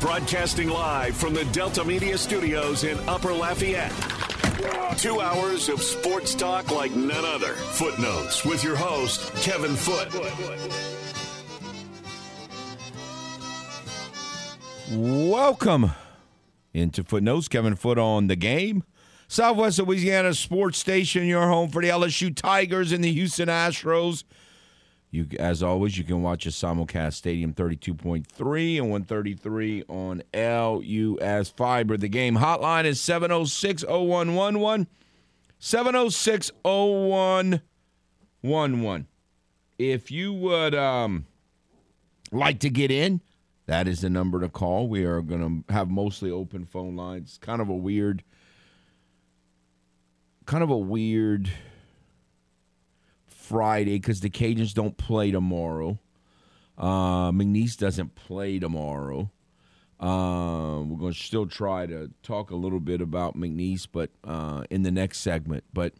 Broadcasting live from the Delta Media Studios in Upper Lafayette. Two hours of sports talk like none other. Footnotes with your host, Kevin Foote. Welcome into Footnotes. Kevin Foote on the game. Southwest Louisiana Sports Station, your home for the LSU Tigers and the Houston Astros. You, as always, you can watch a simulcast Stadium 32.3 and 133 on LUS Fiber. The game hotline is 706 0111. 706 0111. If you would um, like to get in, that is the number to call. We are going to have mostly open phone lines. Kind of a weird, kind of a weird Friday because the Cajuns don't play tomorrow. Uh, McNeese doesn't play tomorrow. Uh, we're going to still try to talk a little bit about McNeese, but uh, in the next segment. But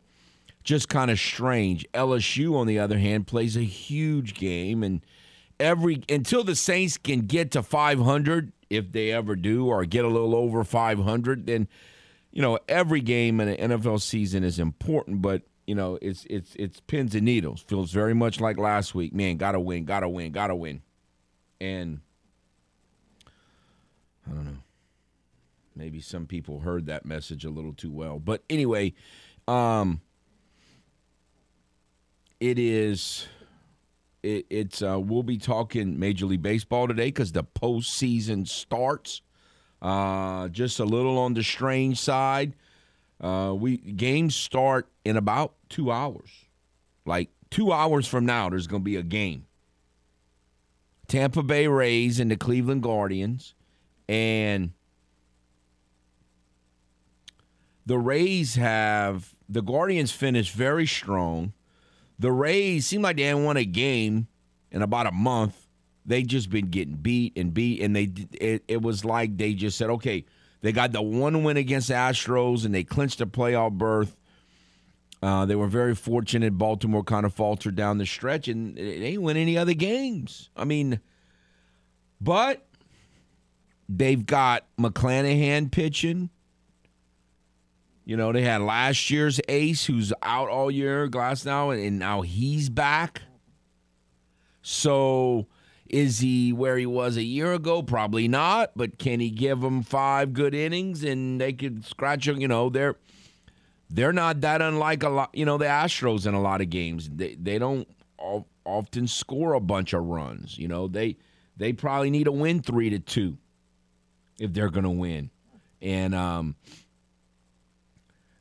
just kind of strange. LSU, on the other hand, plays a huge game and every until the Saints can get to 500, if they ever do, or get a little over 500, then you know every game in an NFL season is important. But you know it's it's it's pins and needles. Feels very much like last week. Man, gotta win, gotta win, gotta win, and I don't know. Maybe some people heard that message a little too well. But anyway, um, it is it, it's uh, we'll be talking Major League Baseball today because the postseason starts. Uh, just a little on the strange side. Uh, we games start in about two hours. Like two hours from now, there's going to be a game. Tampa Bay Rays and the Cleveland Guardians, and the Rays have the Guardians finished very strong. The Rays seem like they hadn't won a game in about a month. They just been getting beat and beat, and they it, it was like they just said, okay, they got the one win against the Astros, and they clinched a playoff berth. Uh, they were very fortunate. Baltimore kind of faltered down the stretch, and they ain't win any other games. I mean, but they've got McClanahan pitching. You know, they had last year's ace who's out all year, Glasnow, and now he's back. So is he where he was a year ago? Probably not. But can he give them five good innings and they could scratch him? You know, they're they're not that unlike a lot. You know, the Astros in a lot of games. They they don't often score a bunch of runs. You know, they they probably need to win three to two if they're going to win. And um,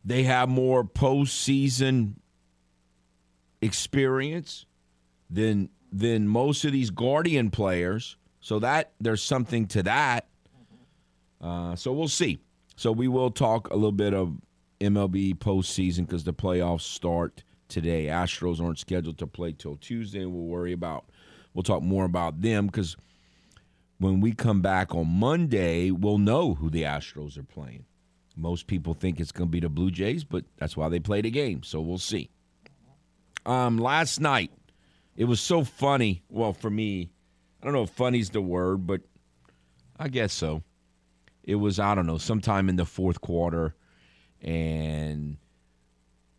they have more postseason experience than than most of these Guardian players. So that there's something to that. Uh, so we'll see. So we will talk a little bit of MLB postseason because the playoffs start today. Astros aren't scheduled to play till Tuesday. We'll worry about. We'll talk more about them because when we come back on Monday, we'll know who the Astros are playing. Most people think it's going to be the Blue Jays, but that's why they play the game. So we'll see. Um, last night, it was so funny. Well, for me, I don't know if funny's the word, but I guess so. It was, I don't know, sometime in the fourth quarter, and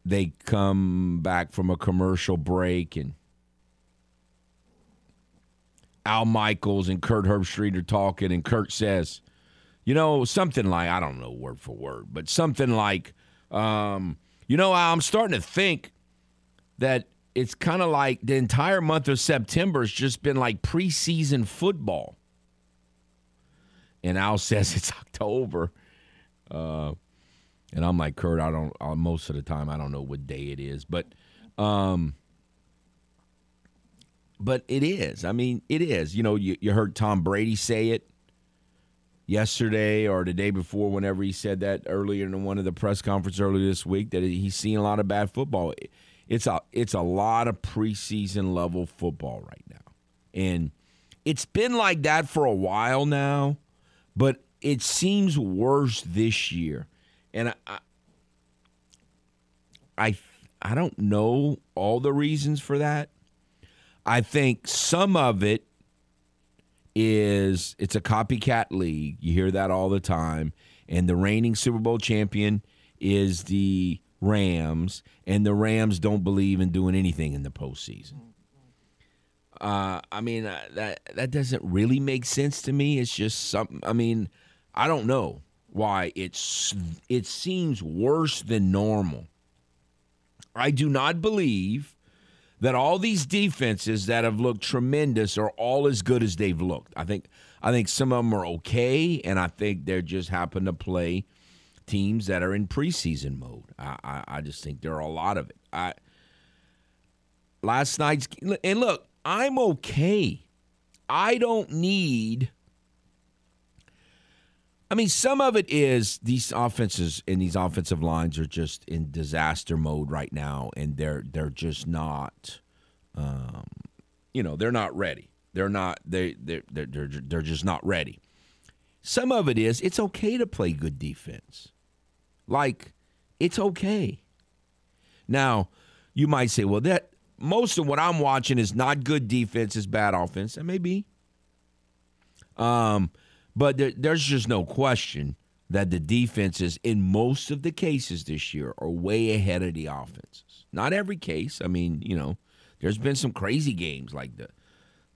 they come back from a commercial break, and Al Michaels and Kirk Herbstreit are talking, and Kirk says, you know, something like, I don't know word for word, but something like, um, you know, I'm starting to think that it's kind of like the entire month of September has just been like preseason football. And Al says it's October. Uh, and I'm like, Kirk, I don't, uh, most of the time, I don't know what day it is. But, um, but it is. I mean, it is. You know, you, you heard Tom Brady say it yesterday or the day before, whenever he said that earlier in one of the press conferences earlier this week, that he's seen a lot of bad football. It's a it's a lot of preseason level football right now, and it's been like that for a while now, but it seems worse this year, and I I I don't know all the reasons for that. I think some of it is it's a copycat league. You hear that all the time. And the reigning Super Bowl champion is the Rams, and the Rams don't believe in doing anything in the postseason. Uh, I mean, uh, that that doesn't really make sense to me. It's just something. I mean, I don't know why it's it seems worse than normal. I do not believe that all these defenses that have looked tremendous are all as good as they've looked. I think I think some of them are okay, and I think they're just happen to play teams that are in preseason mode. I, I, I just think there are a lot of it. I last night's and look, I'm okay. I don't need. I mean, some of it is these offenses and these offensive lines are just in disaster mode right now, and they're they're just not, um, you know, they're not ready. They're not they they they're, they're they're just not ready. Some of it is it's okay to play good defense, like it's okay. Now, you might say, well, that most of what I'm watching is not good defense, is bad offense, and maybe. Um but there, there's just no question that the defenses, in most of the cases this year, are way ahead of the offenses. Not every case. I mean, you know, there's been some crazy games like the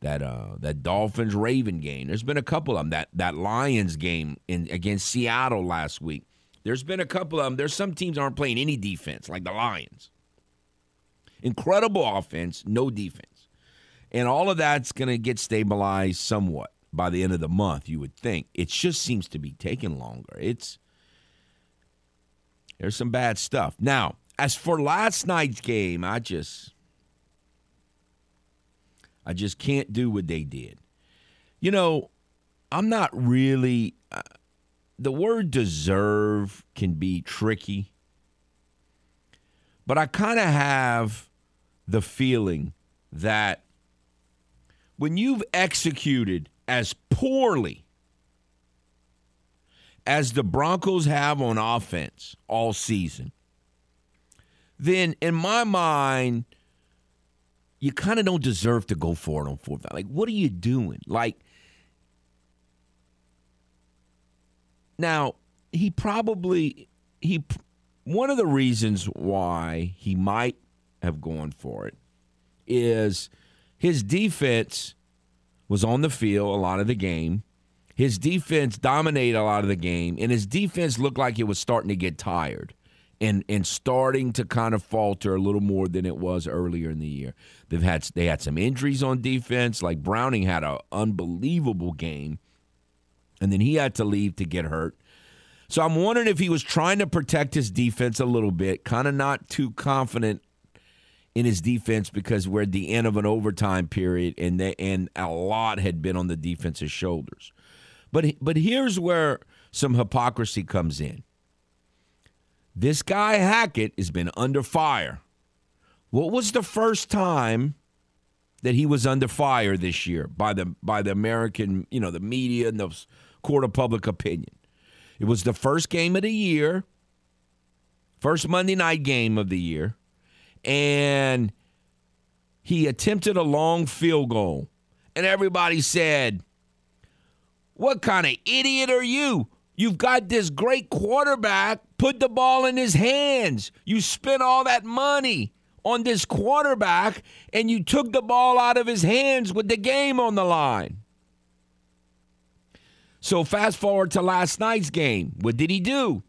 that uh that Dolphins Raven game. There's been a couple of them. That that Lions game in against Seattle last week. There's been a couple of them. There's some teams aren't playing any defense, like the Lions. Incredible offense, no defense. And all of that's going to get stabilized somewhat by the end of the month, you would think. It just seems to be taking longer. It's there's some bad stuff. Now, as for last night's game, I just I just can't do what they did. You know, I'm not really uh, the word deserve can be tricky. But I kind of have the feeling that when you've executed as poorly as the Broncos have on offense all season, then in my mind, you kind of don't deserve to go for it on fourth down. Like, what are you doing? Like, now he probably he one of the reasons why he might have gone for it is his defense was on the field a lot of the game. His defense dominated a lot of the game, and his defense looked like it was starting to get tired and and starting to kind of falter a little more than it was earlier in the year. They've had they had some injuries on defense, like Browning had an unbelievable game, and then he had to leave to get hurt. So I'm wondering if he was trying to protect his defense a little bit, kind of not too confident in his defense because we're at the end of an overtime period and they, and a lot had been on the defense's shoulders. But but here's where some hypocrisy comes in. This guy Hackett has been under fire. What was the first time that he was under fire this year by the by the American, you know, the media and the court of public opinion? It was the first game of the year, first Monday night game of the year and he attempted a long field goal. And everybody said, What kind of idiot are you? You've got this great quarterback. Put the ball in his hands. You spent all that money on this quarterback and you took the ball out of his hands with the game on the line. So, fast forward to last night's game. What did he do?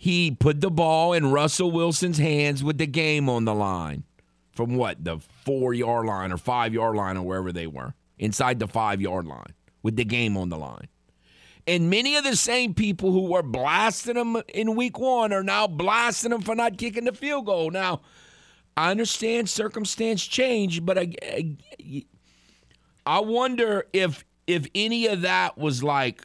He put the ball in Russell Wilson's hands with the game on the line from what, the four yard line or five yard line or wherever they were, inside the five yard line with the game on the line. And many of the same people who were blasting him in week one are now blasting him for not kicking the field goal. Now, I understand circumstance change, but I, I, I wonder if if any of that was like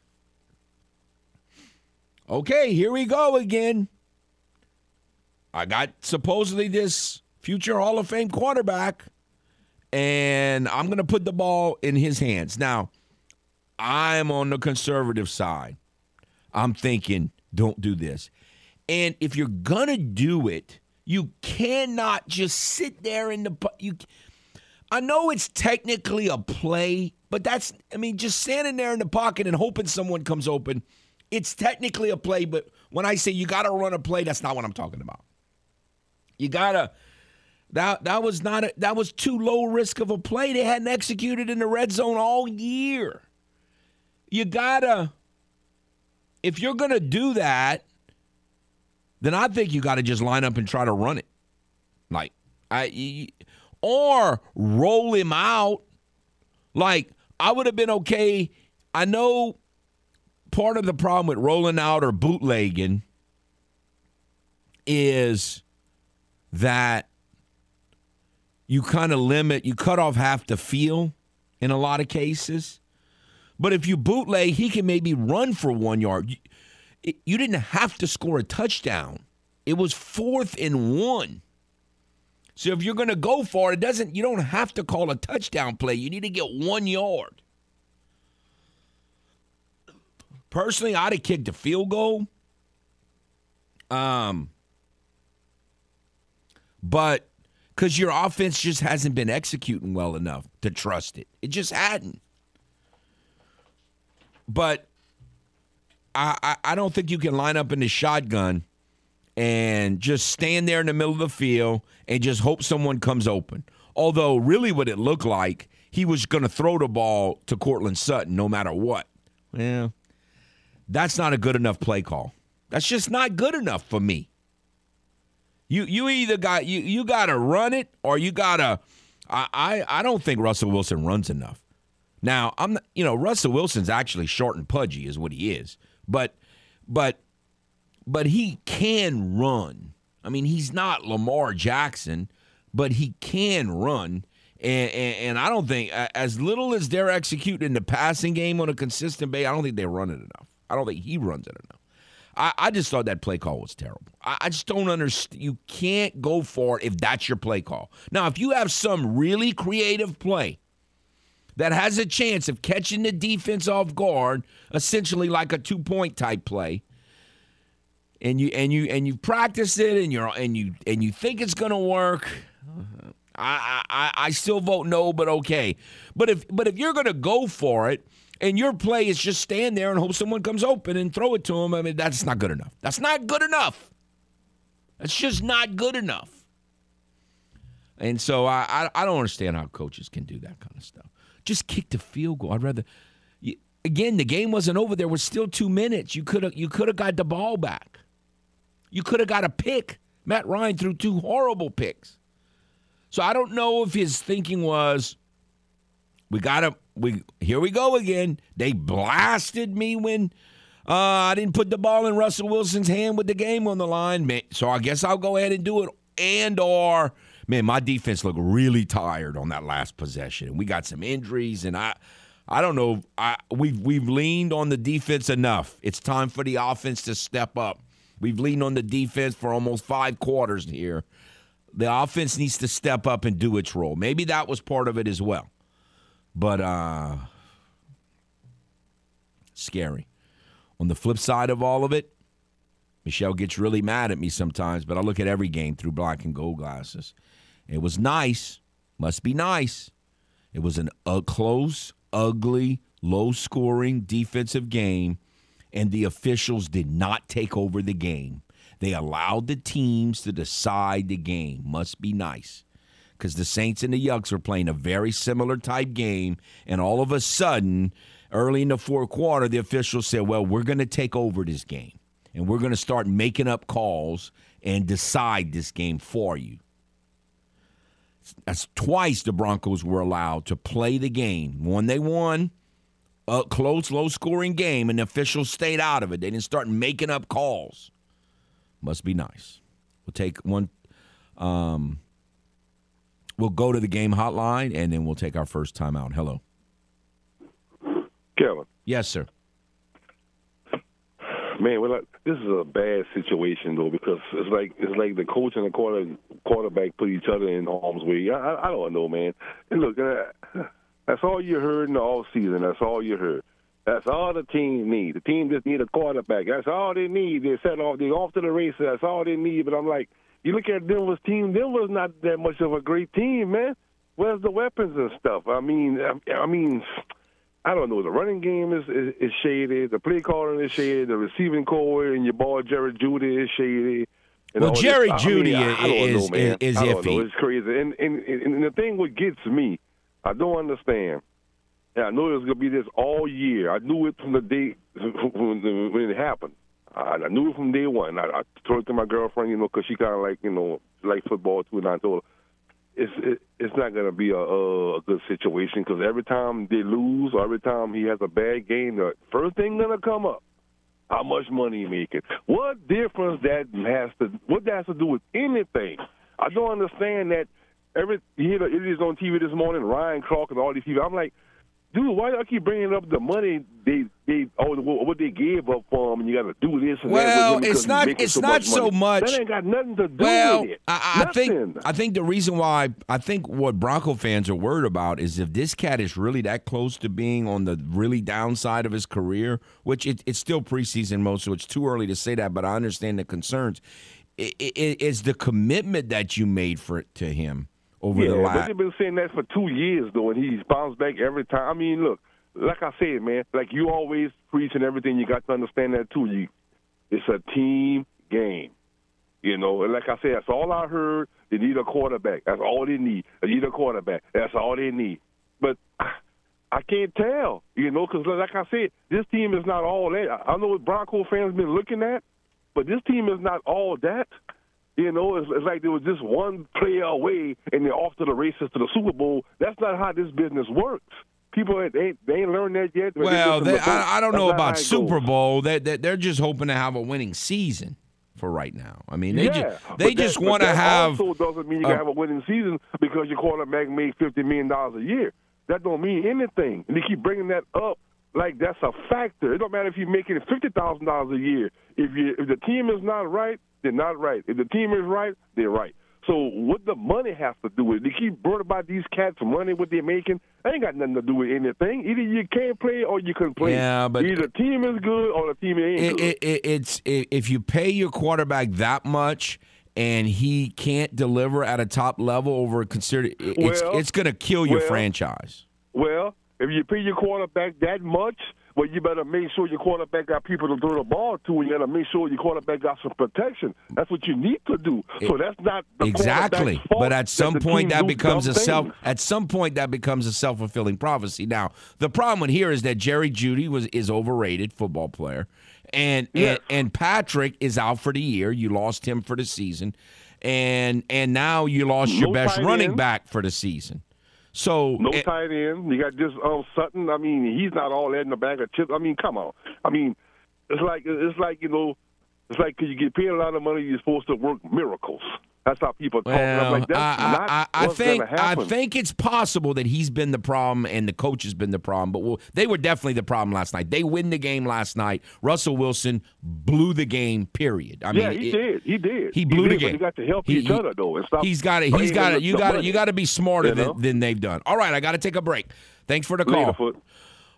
okay, here we go again. I got supposedly this future Hall of Fame quarterback, and I'm going to put the ball in his hands. Now, I'm on the conservative side. I'm thinking, don't do this. And if you're going to do it, you cannot just sit there in the you I know it's technically a play, but that's, I mean, just standing there in the pocket and hoping someone comes open. It's technically a play, but when I say you got to run a play, that's not what I'm talking about. You got to, that, that was not, a, that was too low risk of a play. They hadn't executed in the red zone all year. You got to, if you're going to do that, then I think you got to just line up and try to run it. Like, I, or roll him out. Like, I would have been okay. I know part of the problem with rolling out or bootlegging is that you kind of limit, you cut off half the field in a lot of cases. But if you bootleg, he can maybe run for one yard. You didn't have to score a touchdown. It was fourth and one. So if you're going to go for it, it doesn't. You don't have to call a touchdown play. You need to get one yard. Personally, I'd have kicked a field goal. Um, but because your offense just hasn't been executing well enough to trust it, it just hadn't. But I, I, I don't think you can line up in the shotgun and just stand there in the middle of the field and just hope someone comes open. Although, really, what it looked like, he was going to throw the ball to Courtland Sutton no matter what. Yeah, that's not a good enough play call. That's just not good enough for me. You you either got you you got to run it or you got to. I, I I don't think Russell Wilson runs enough. Now I'm you know Russell Wilson's actually short and pudgy is what he is, but but but he can run. I mean, he's not Lamar Jackson, but he can run. And, and, and, I don't think, as little as they're executing the passing game on a consistent basis, I don't think they're running enough. I don't think he runs it enough. I, I just thought that play call was terrible. I, I just don't understand. You can't go for it if that's your play call. Now, if you have some really creative play that has a chance of catching the defense off guard, essentially like a two point type play, and you and you and you practice it and you're and you and you think it's to work. I, I I still vote no, but okay. But if but if you're to go for it and your play is just stand there and hope someone comes open and throw it to him, I mean that's not good enough. That's not good enough. That's just not good enough. And so I, I, I don't understand how coaches can do that kind of stuff. Just kick the field goal. I'd rather. Again, the game wasn't over. There was still two minutes. You could have you could have got the ball back. You could have got a pick. Matt Ryan threw two horrible picks. So I don't know if his thinking was, we got to, we here we go again. They blasted me when uh, I didn't put the ball in Russell Wilson's hand with the game on the line. So I guess I'll go ahead and do it. And or man, my defense looked really tired on that last possession. We got some injuries, and I. I don't know. I, we've we've leaned on the defense enough. It's time for the offense to step up. We've leaned on the defense for almost five quarters here. The offense needs to step up and do its role. Maybe that was part of it as well. But uh scary. On the flip side of all of it, Michelle gets really mad at me sometimes, but I look at every game through black and gold glasses. It was nice, must be nice. It was an, a close, ugly, low scoring defensive game and the officials did not take over the game. They allowed the teams to decide the game. Must be nice. Because the Saints and the Yucks were playing a very similar type game, and all of a sudden, early in the fourth quarter, the officials said, Well, we're going to take over this game, and we're going to start making up calls and decide this game for you. That's twice the Broncos were allowed to play the game. One they won, a close, low scoring game, and the officials stayed out of it. They didn't start making up calls. Must be nice. We'll take one. Um, we'll go to the game hotline, and then we'll take our first time out. Hello. Kevin. Yes, sir. Man, well, this is a bad situation though because it's like it's like the coach and the quarter, quarterback put each other in harm's way. I, I don't know, man. And look, uh, that's all you heard in the off season. That's all you heard. That's all the team need. The team just need a quarterback. That's all they need. They set off. They off to the races. That's all they need. But I'm like, you look at Denver's team. Denver's not that much of a great team, man. where's the weapons and stuff? I mean, I, I mean, I don't know. The running game is, is is shady. The play calling is shady. The receiving core and your boy Jerry Jeudy is shady. And Well, all this- Jerry I mean, I- is- know, is I iffy. know. It's crazy. And, and and the thing what gets me, I don't understand. And I know it was gonna be this all year. I knew it from the day when, when it happened. I, I knew it from day one. I, I told it to my girlfriend, you know, because she kind of like, you know, like football too. And I told her, it's it, it's not going to be a, a, good situation because every time they lose or every time he has a bad game, the first thing going to come up, how much money he making? What difference that has to what that has to do with anything? I don't understand that. Every you hear the idiots on TV this morning, Ryan Clark and all these people. I'm like, dude, why y'all keep bringing up the money they they oh what they gave up for him, and you got to do this and Well, that it's not- it's so not much so much- That ain't got nothing to do Well, with it. I, I think I think the reason why I think what Bronco fans are worried about is if this cat is really that close to being on the really downside of his career, which it, it's still preseason mode, so it's too early to say that. But I understand the concerns. It, it, it's the commitment that you made for to him over yeah, the but they've been saying that for two years though, and he's bounced back every time. I mean, look, like I said, man, like you always preach and everything. You got to understand that too. You, it's a team game. You know, and like I said, that's all I heard. They need a quarterback. That's all they need. They need a quarterback. That's all they need. But I can't tell, you know, because like I said, this team is not all that. I I know what Bronco fans been looking at, but this team is not all that. You know, it's, it's like there was just one player away and they're off to the races to the Super Bowl. That's not how this business works. People ain't, they, ain't- they ain't learned that yet. well, they. I, I don't That's know about Super goes. Bowl. They, they, they're just hoping to have a winning season for right now. I mean, they yeah, just they just want to have. Also, doesn't mean you can have a winning season because your quarterback made fifty million dollars a year. That don't mean anything, and they keep bringing that up like that's a factor. It don't matter if you're making fifty thousand dollars a year. If you if the team is not right, they're not right. If the team is right, they're right. So what the money has to do with it? They keep worried about these cats money, what they're making. That ain't got nothing to do with anything. Either you can't play or you can play. Yeah, but- either the team is good or the team ain't it, good. it, it, it's if you pay your quarterback that much and he can't deliver at a top level over consider it's Well, it's going to kill your well, franchise. Well, if you pay your quarterback that much, well, you better make sure your quarterback got people to throw the ball to, and you got to make sure your quarterback got some protection. That's what you need to do. So that's not the Exactly. But at some the point that becomes a dumb self at some point that becomes a self-fulfilling prophecy. Now, the problem with here is that Jerry Jeudy was is overrated football player. And Yes. and, and Patrick is out for the year. You lost him for the season. And and now you lost your best running end. back for the season. So No eh, tight end. You got just um, Sutton. I mean, he's not all that in the bag of chips. I mean, come on. I mean, it's like it's like you know, it's like cause you get paid a lot of money, you're supposed to work miracles. That's how people talk. Well, like, I, I, I think I think it's possible that he's been the problem and the coach has been the problem. But well, they were definitely the problem last night. They win the game last night. Russell Wilson blew the game. Period. I yeah, mean, he it- did. He did. He blew the did, game. But you got to help He- each he- other though, and stop. He's got it. He's got it. You got to. money. You got to be smarter You know? than, than they've done. All right, I got to take a break. Thanks for the Later, call. Foote.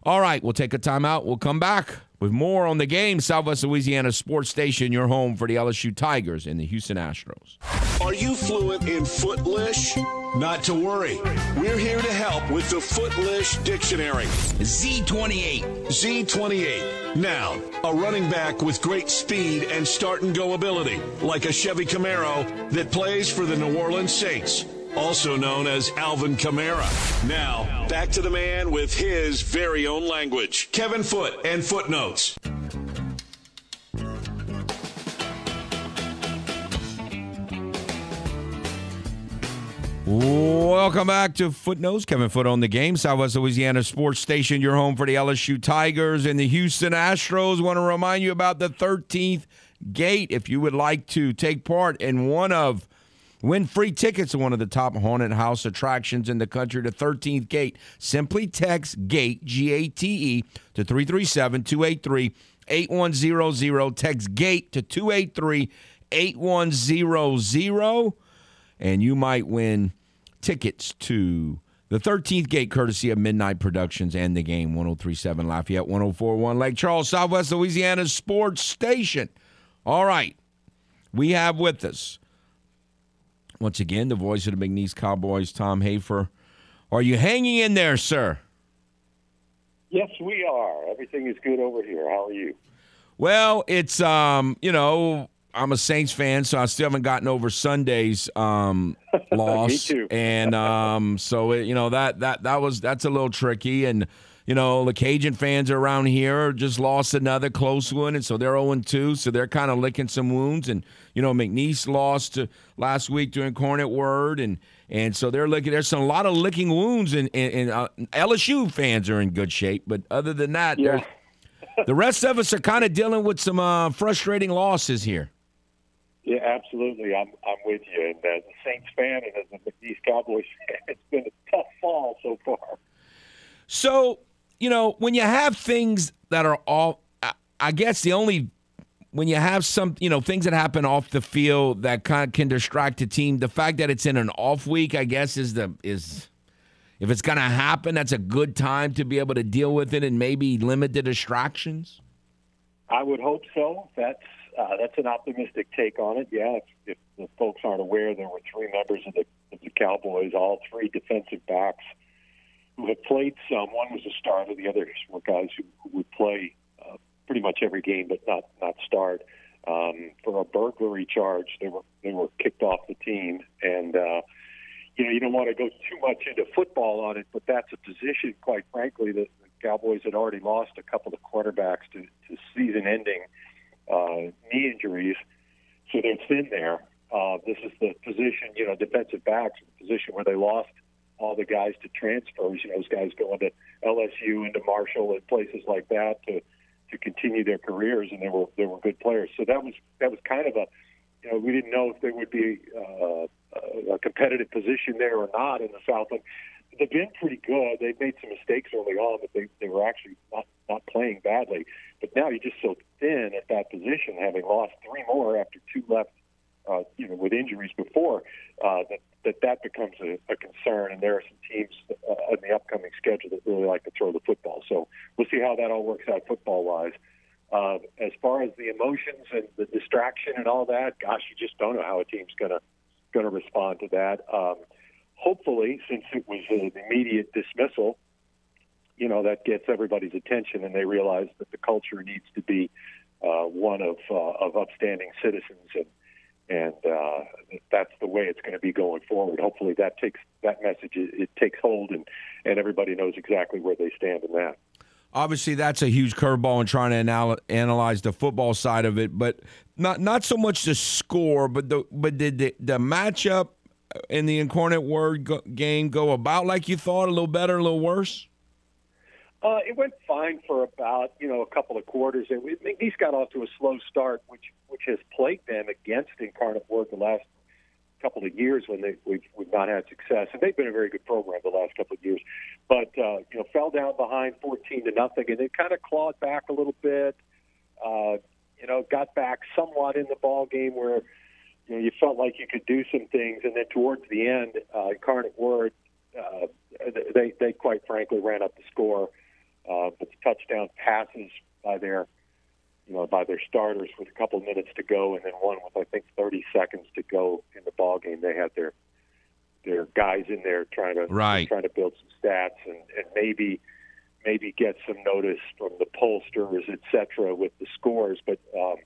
All right, we'll take a timeout. We'll come back with more on the game. Southwest Louisiana Sports Station, your home for the LSU Tigers and the Houston Astros. Are you fluent in Footlish? Not to worry. We're here to help with the Footlish Dictionary. Z28. Z28. Noun, a running back with great speed and start and go ability, like a Chevy Camaro that plays for the New Orleans Saints, also known as Alvin Kamara. Now, back to the man with his very own language, Kevin Foote and Footnotes. Welcome back to Footnotes. Kevin Foote on the game. Southwest Louisiana Sports Station, your home for the LSU Tigers and the Houston Astros. Want to remind you about the 13th gate. If you would like to take part in one of Win free tickets to one of the top haunted house attractions in the country, the 13th Gate. Simply text GATE, G A T E, to 337 283 8100. Text GATE to 283 8100 and you might win tickets to the 13th gate courtesy of Midnight Productions and the game 1037 Lafayette 1041 Lake Charles, Southwest Louisiana Sports Station. All right. We have with us once again the voice of the McNeese Cowboys, Tom Hafer. Are you hanging in there, sir? Yes, we are. Everything is good over here. How are you? Well, it's um, you know, I'm a Saints fan, so I still haven't gotten over Sunday's um loss, too. and um, so it, you know that that that was that's a little tricky, and you know the Cajun fans around here just lost another close one, and so they're 0 2, so they're kind of licking some wounds, and you know McNeese lost to, last week to Incarnate Word, and and so they're looking. There's some, a lot of licking wounds, and, and, and uh, LSU fans are in good shape, but other than that, Yeah. the rest of us are kind of dealing with some uh, frustrating losses here. Yeah, absolutely. I'm I'm with you. And as a Saints fan and as a McNeese Cowboys fan, it's been a tough fall so far. So, you know, when you have things that are all, I- I guess the only, when you have some, you know, things that happen off the field that kind of can distract a team, the fact that it's in an off week, I guess, is the, is, if it's going to happen, that's a good time to be able to deal with it and maybe limit the distractions. I would hope so. That's uh, that's an optimistic take on it. Yeah, if, if the folks aren't aware, there were three members of the, of the Cowboys, all three defensive backs, who had played some. One was a starter. The others were guys who, who would play pretty much every game, but not not start. Um, for a burglary charge, they were they were kicked off the team, and uh, you know you don't want to go too much into football on it, but that's a position, quite frankly, that the Cowboys had already lost a couple of quarterbacks to, to season-ending uh, knee injuries, so they're thin there. Uh, this is the position, you know, defensive backs, the position where they lost all the guys to transfers. You know, those guys going to LSU, into Marshall, and places like that to to continue their careers, and they were they were good players. So that was that was kind of a, you know, we didn't know if they would be uh, a competitive position there or not in the Southland. They've been pretty good. They've made some mistakes early on, but they they were actually not not playing badly. But now you're just so thin at that position, having lost three more after two left, uh, you know, with injuries before, uh, that that that becomes a, a concern. And there are some teams uh, in the upcoming schedule that really like to throw the football. So we'll see how that all works out football wise. Uh, as far as the emotions and the distraction and all that, gosh, you just don't know how a team's gonna gonna respond to that. Um, hopefully, since it was an immediate dismissal, you know that gets everybody's attention, and they realize that the culture needs to be uh, one of uh, of upstanding citizens, and and uh, that's the way it's going to be going forward. Hopefully, that takes that message it, takes hold, and and everybody knows exactly where they stand in that. Obviously, that's a huge curveball in trying to anal- analyze the football side of it, but not not so much the score, but the but did the, the matchup in the incarnate word go, game go about like you thought, a little better, a little worse? Uh, it went fine for about you know a couple of quarters, and we, McNeese got off to a slow start, which which has plagued them against Incarnate Word the last couple of years when they we've, we've not had success, and they've been a very good program the last couple of years. But uh, you know, fell down behind fourteen to nothing, and then kind of clawed back a little bit. Uh, you know, got back somewhat in the ball game where you know you felt like you could do some things, and then towards the end, uh, Incarnate Word uh, they they quite frankly ran up the score. Uh, but the touchdown passes by their, you know, by their starters with a couple minutes to go, and then one with I think 30 seconds to go in the ball game. They had their their guys in there trying to Right. trying to build some stats and, and maybe maybe get some notice from the pollsters, et cetera, with the scores. But um,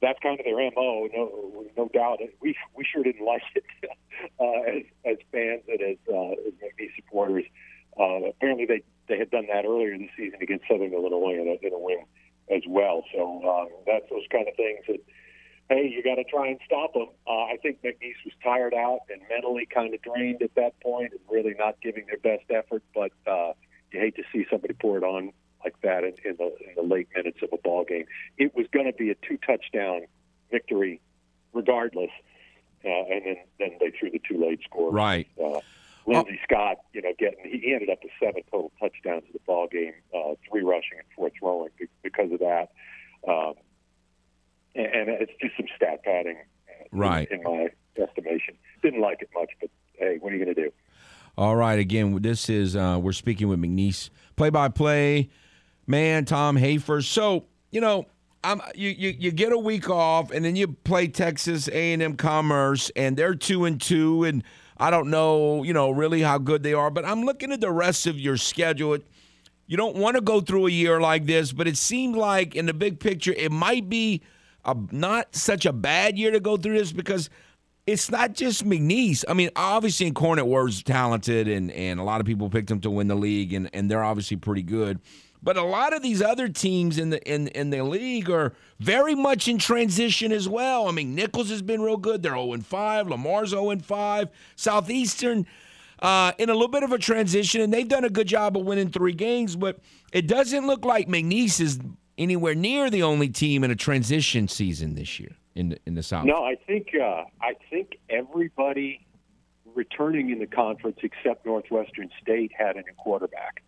that's kind of their mo. No, no doubt. We we sure didn't like it uh, as as fans and as uh, as McNeese supporters. Uh, apparently, they they had done that earlier this season against Southern Illinois in a, in a win as well. So um, that's those kind of things that hey, you got to try and stop them. Uh, I think McNeese was tired out and mentally kind of drained at that point, and really not giving their best effort. But uh, you hate to see somebody pour it on like that in, in the in the late minutes of a ball game. It was going to be a two touchdown victory, regardless. Uh, and then, then they threw the two late scores. Right. Uh, Lindsey Scott, you know, getting he ended up with seven total touchdowns in the ball game, uh, three rushing and four throwing because of that. Um, and, and it's just some stat padding, uh, in- Right. In, my estimation, didn't like it much, but hey, what are you going to do? All right. Again, this is uh, we're speaking with McNeese, play-by-play man Tom Hafer. So you know, I'm you, you you get a week off, and then you play Texas A and M Commerce, and they're two and two, and I don't know, you know, really how good they are, but I'm looking at the rest of your schedule. You don't want to go through a year like this, but it seemed like in the big picture, it might be a, not such a bad year to go through this because it's not just McNeese. I mean, obviously, Incarnate Word's talented, and, and a lot of people picked them to win the league, and, and they're obviously pretty good. But a lot of these other teams in the in, in the league are very much in transition as well. I mean, Nicholls has been real good. They're 0 5. Lamar's 0 5. Southeastern uh, in a little bit of a transition, and they've done a good job of winning three games, but it doesn't look like McNeese is anywhere near the only team in a transition season this year in the, in the South. No, I think uh, I think everybody returning in the conference except Northwestern State had a new quarterback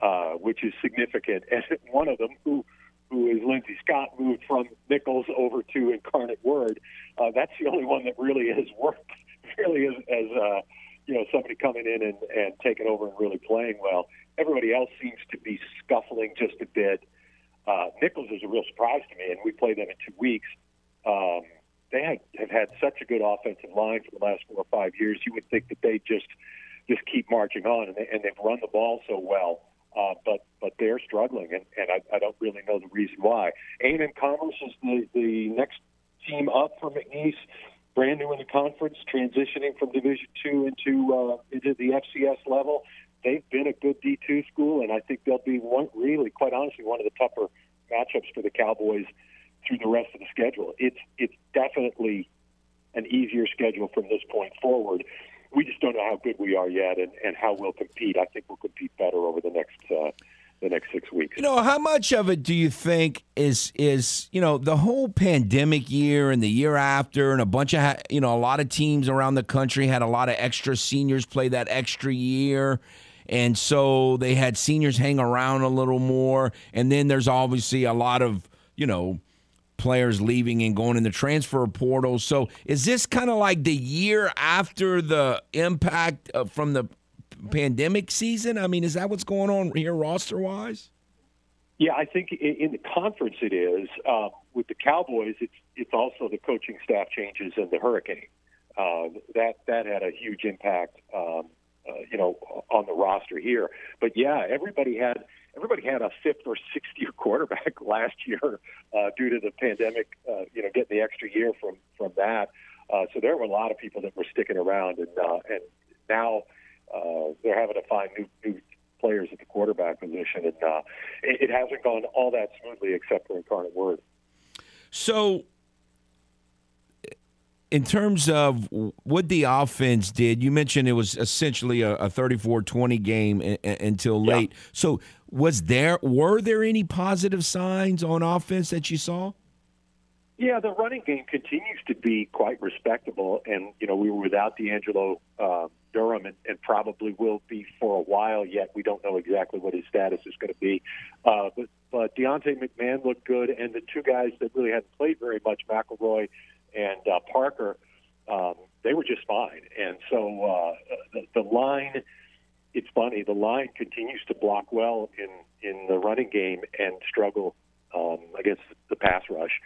uh, which is significant. And one of them, who who is Lindsey Scott, moved from Nicholls over to Incarnate Word. Uh, that's the only one that really has worked, really as, as uh, you know somebody coming in and, and taking over and really playing well. Everybody else seems to be scuffling just a bit. Uh, Nicholls is a real surprise to me, and we play them in two weeks. Um, they had, have had such a good offensive line for the last four or five years. You would think that they just just keep marching on, and, they, and they've run the ball so well. Uh, but but they're struggling, and, and I, I don't really know the reason why. A&M Commerce is the, the next team up for McNeese, brand new in the conference, transitioning from Division two into uh, into the FCS level. They've been a good D two school, and I think they'll be one really, quite honestly, one of the tougher matchups for the Cowboys through the rest of the schedule. It's it's definitely an easier schedule from this point forward we just don't know how good we are yet and, and how we'll compete. I think we'll compete better over the next uh, the next six weeks. You know, how much of it do you think is is you know the whole pandemic year and the year after, and a bunch of you know a lot of teams around the country had a lot of extra seniors play that extra year. And so they had seniors hang around a little more. And then there's obviously a lot of, you know, players leaving and going in the transfer portal. So is this kind of like the year after the impact from the pandemic season? I mean, is that what's going on here roster wise? Yeah, I think in the conference it is. Uh, with the Cowboys, it's it's also the coaching staff changes and the hurricane. Uh, that that had a huge impact, um, uh, you know, on the roster here. But yeah, everybody had everybody had a fifth or sixth year quarterback last year uh, due to the pandemic. Uh, you know, getting the extra year from from that. Uh, so there were a lot of people that were sticking around, and uh, and now uh, they're having to find new new players at the quarterback position, and uh, it, it hasn't gone all that smoothly except for Incarnate Word. So in terms of what the offense did, you mentioned it was essentially a, a 34-20 game until late. Yeah. So was there were there any positive signs on offense that you saw? Yeah, the running game continues to be quite respectable, and you know we were without D'Angelo uh, Durham, and, and, probably will be for a while yet. We don't know exactly what his status is going to be, uh, but but Deontay McMahon looked good, and the two guys that really hadn't played very much, McElroy and uh, Parker, um, they were just fine. And so uh, the, the line, it's funny, the line continues to block well in in the running game and struggle um, against the pass rush.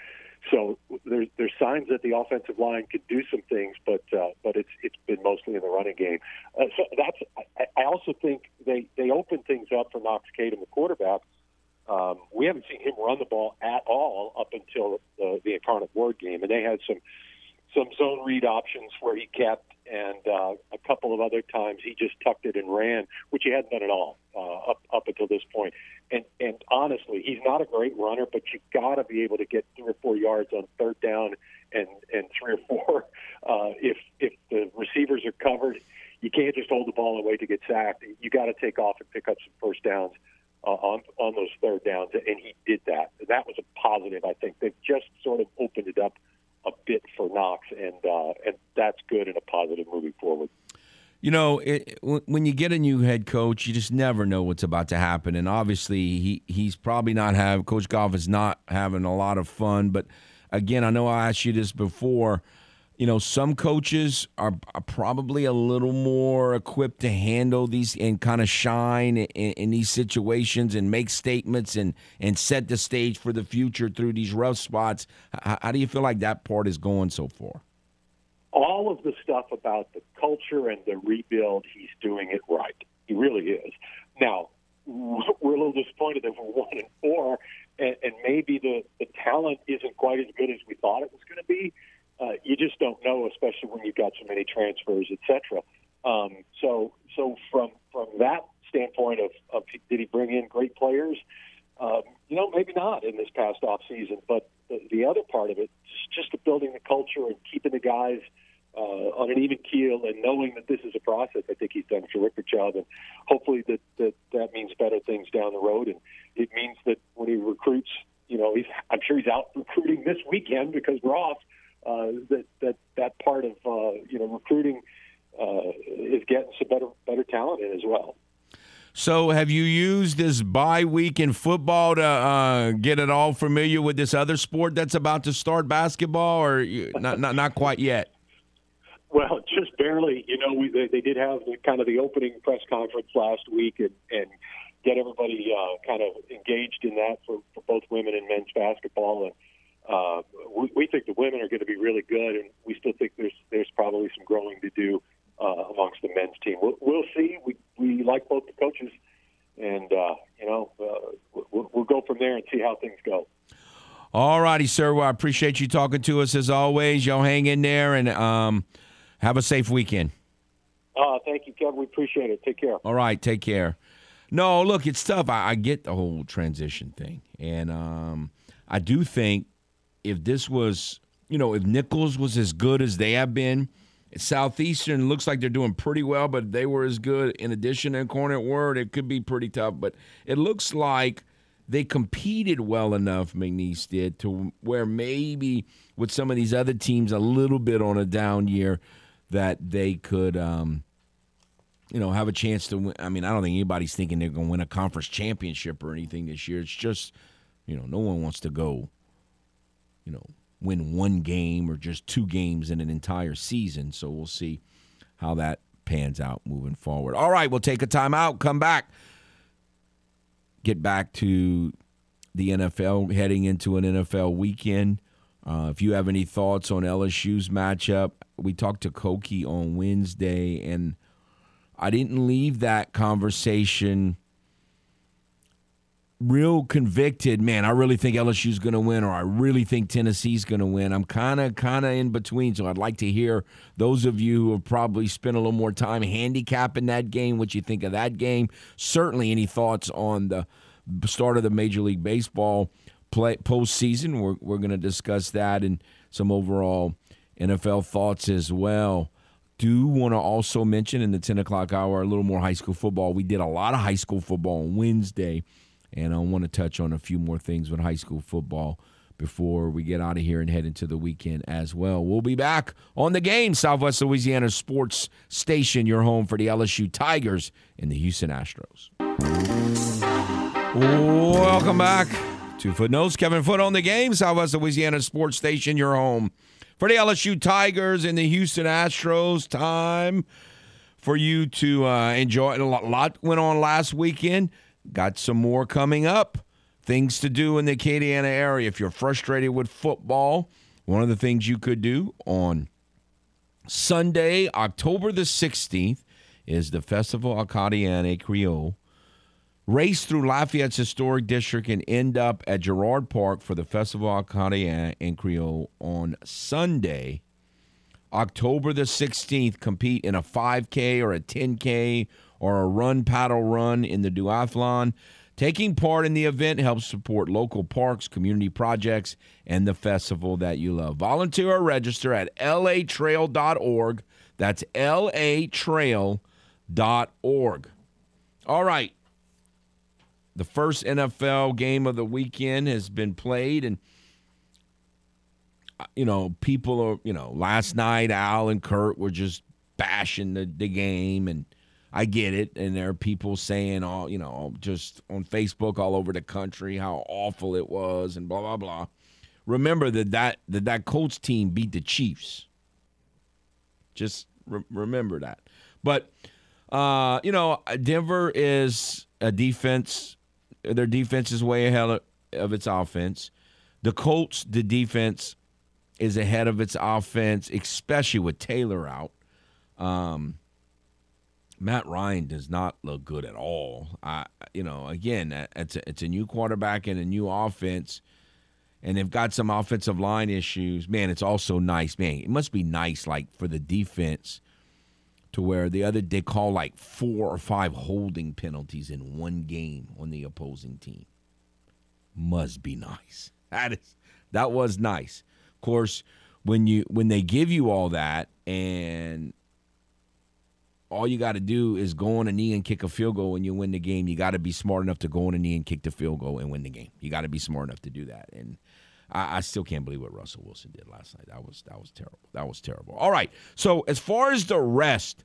So there's there's signs that the offensive line could do some things, but uh, but it's it's been mostly in the running game. Uh, so that's I, I also think they they open things up for Knox Kadum, the quarterback. Um, we haven't seen him run the ball at all up until the, the Incarnate Word game, and they had some some zone read options where he kept, and uh, a couple of other times he just tucked it and ran, which he hadn't done at all uh, up up until this point. And and honestly, he's not a great runner, but you got to be able to get three or four yards on third down, and and three or four uh, if if the receivers are covered. You can't just hold the ball and wait to get sacked. You got to take off and pick up some first downs uh, on on those third downs, and he did that. That was a positive. I think they've just sort of opened it up a bit for Knox, and uh, and that's good and a positive moving forward. You know, it, when you get a new head coach, you just never know what's about to happen. And obviously, he he's probably not have Coach Goff is not having a lot of fun. But again, I know I asked you this before you know, some coaches are, are, probably a little more equipped to handle these and kind of shine in, in, these situations and make statements and, and set the stage for the future through these rough spots. How, how, do you feel like that part is going so far? All of the stuff about the culture and the rebuild, he's doing it right. He really is. Now, we're a little disappointed that we're one and four, and, and maybe the, the talent isn't quite as good as we thought it was going to be. Uh, you just don't know, especially when you've got so many transfers, etc. Um, so, so from from that standpoint of, of did he bring in great players? Um, you know, maybe not in this past off season, but the, the other part of it, just the building the culture and keeping the guys uh, on an even keel and knowing that this is a process. I think he's done a terrific job, and hopefully that that that means better things down the road, and it means that when he recruits, you know, he's I'm sure he's out recruiting this weekend because we're off. Uh, that that that part of uh, you know recruiting uh, is getting some better better talent in as well. So, have you used this bye week in football to uh, get it all familiar with this other sport that's about to start, basketball, or not? Not, not quite yet. Well, just barely. You know, we, they, they did have the, kind of the opening press conference last week, and, and get everybody uh, kind of engaged in that for, for both women and men's basketball. And uh, we, we think the women are going to be really good, and we still think there's there's probably some growing to do uh, amongst the men's team. We'll, we'll see. We we like both the coaches, and uh, you know uh, we'll, we'll go from there and see how things go. All righty, sir. Well, I appreciate you talking to us as always. Y'all hang in there and um, have a safe weekend. Uh, thank you, Kevin. We appreciate it. Take care. All right, take care. No, look, it's tough. I, I get the whole transition thing, and um, I do think if this was, you know, if Nicholls was as good as they have been Southeastern looks like they're doing pretty well, but they were as good. In addition, Incarnate Word, it could be pretty tough. But it looks like they competed well enough. McNeese did to where maybe with some of these other teams a little bit on a down year that they could, um, you know, have a chance to win. I mean, I don't think anybody's thinking they're going to win a conference championship or anything this year. It's just, you know, no one wants to go, you know, win one game or just two games in an entire season. So we'll see how that pans out moving forward. All right, we'll take a timeout, come back, get back to the NFL, heading into an NFL weekend. Uh, if you have any thoughts on LSU's matchup, we talked to Koki on Wednesday, and I didn't leave that conversation real convicted, man, I really think LSU's going to win or I really think Tennessee's going to win. I'm kind of kind of in between, so I'd like to hear those of you who have probably spent a little more time handicapping that game, what you think of that game. Certainly any thoughts on the start of the Major League Baseball play postseason. We're we're going to discuss that and some overall NFL thoughts as well. Do want to also mention in the 10 o'clock hour a little more high school football. We did a lot of high school football on Wednesday and I want to touch on a few more things with high school football before we get out of here and head into the weekend as well. We'll be back on the game, Southwest Louisiana Sports Station, your home for the LSU Tigers and the Houston Astros. Welcome back to Footnotes. Kevin Foote on the game, Southwest Louisiana Sports Station, your home for the LSU Tigers and the Houston Astros. Time for you to uh, enjoy. A lot went on last weekend. Got some more coming up. Things to do in the Acadiana area. If you're frustrated with football, one of the things you could do on Sunday, October the 16th, is the Festival Acadiana Creole. Race through Lafayette's historic district and end up at Girard Park for the Festival Acadiana and Creole on Sunday, October the 16th. Compete in a 5K or a 10K or a run paddle run in the duathlon. Taking part in the event helps support local parks, community projects, and the festival that you love. Volunteer or register at latrail.org. That's latrail.org. All right. The first NFL game of the weekend has been played, and you know, people are, you know, last night Al and Kirk were just bashing the, the game and I get it, and there are people saying all you know, just on Facebook all over the country how awful it was and blah blah blah. Remember that that that, that Colts team beat the Chiefs. Just re- remember that. But uh, you know, Denver is a defense. Their defense is way ahead of, its offense. The Colts, the defense is ahead of its offense, especially with Taylor out. Um, Matt Ryan does not look good at all. I, you know, again, it's a, it's a new quarterback and a new offense, and they've got some offensive line issues. Man, it's also nice. Man, it must be nice, like for the defense, to where the other they call like four or five holding penalties in one game on the opposing team. Must be nice. That is that was nice. Of course, when you when they give you all that and all you got to do is go on a knee and kick a field goal and you win the game. You got to be smart enough to go on a knee and kick the field goal and win the game. You got to be smart enough to do that. And I, I, still can't believe what Russell Wilson did last night. That was that was terrible. That was terrible. All right. So as far as the rest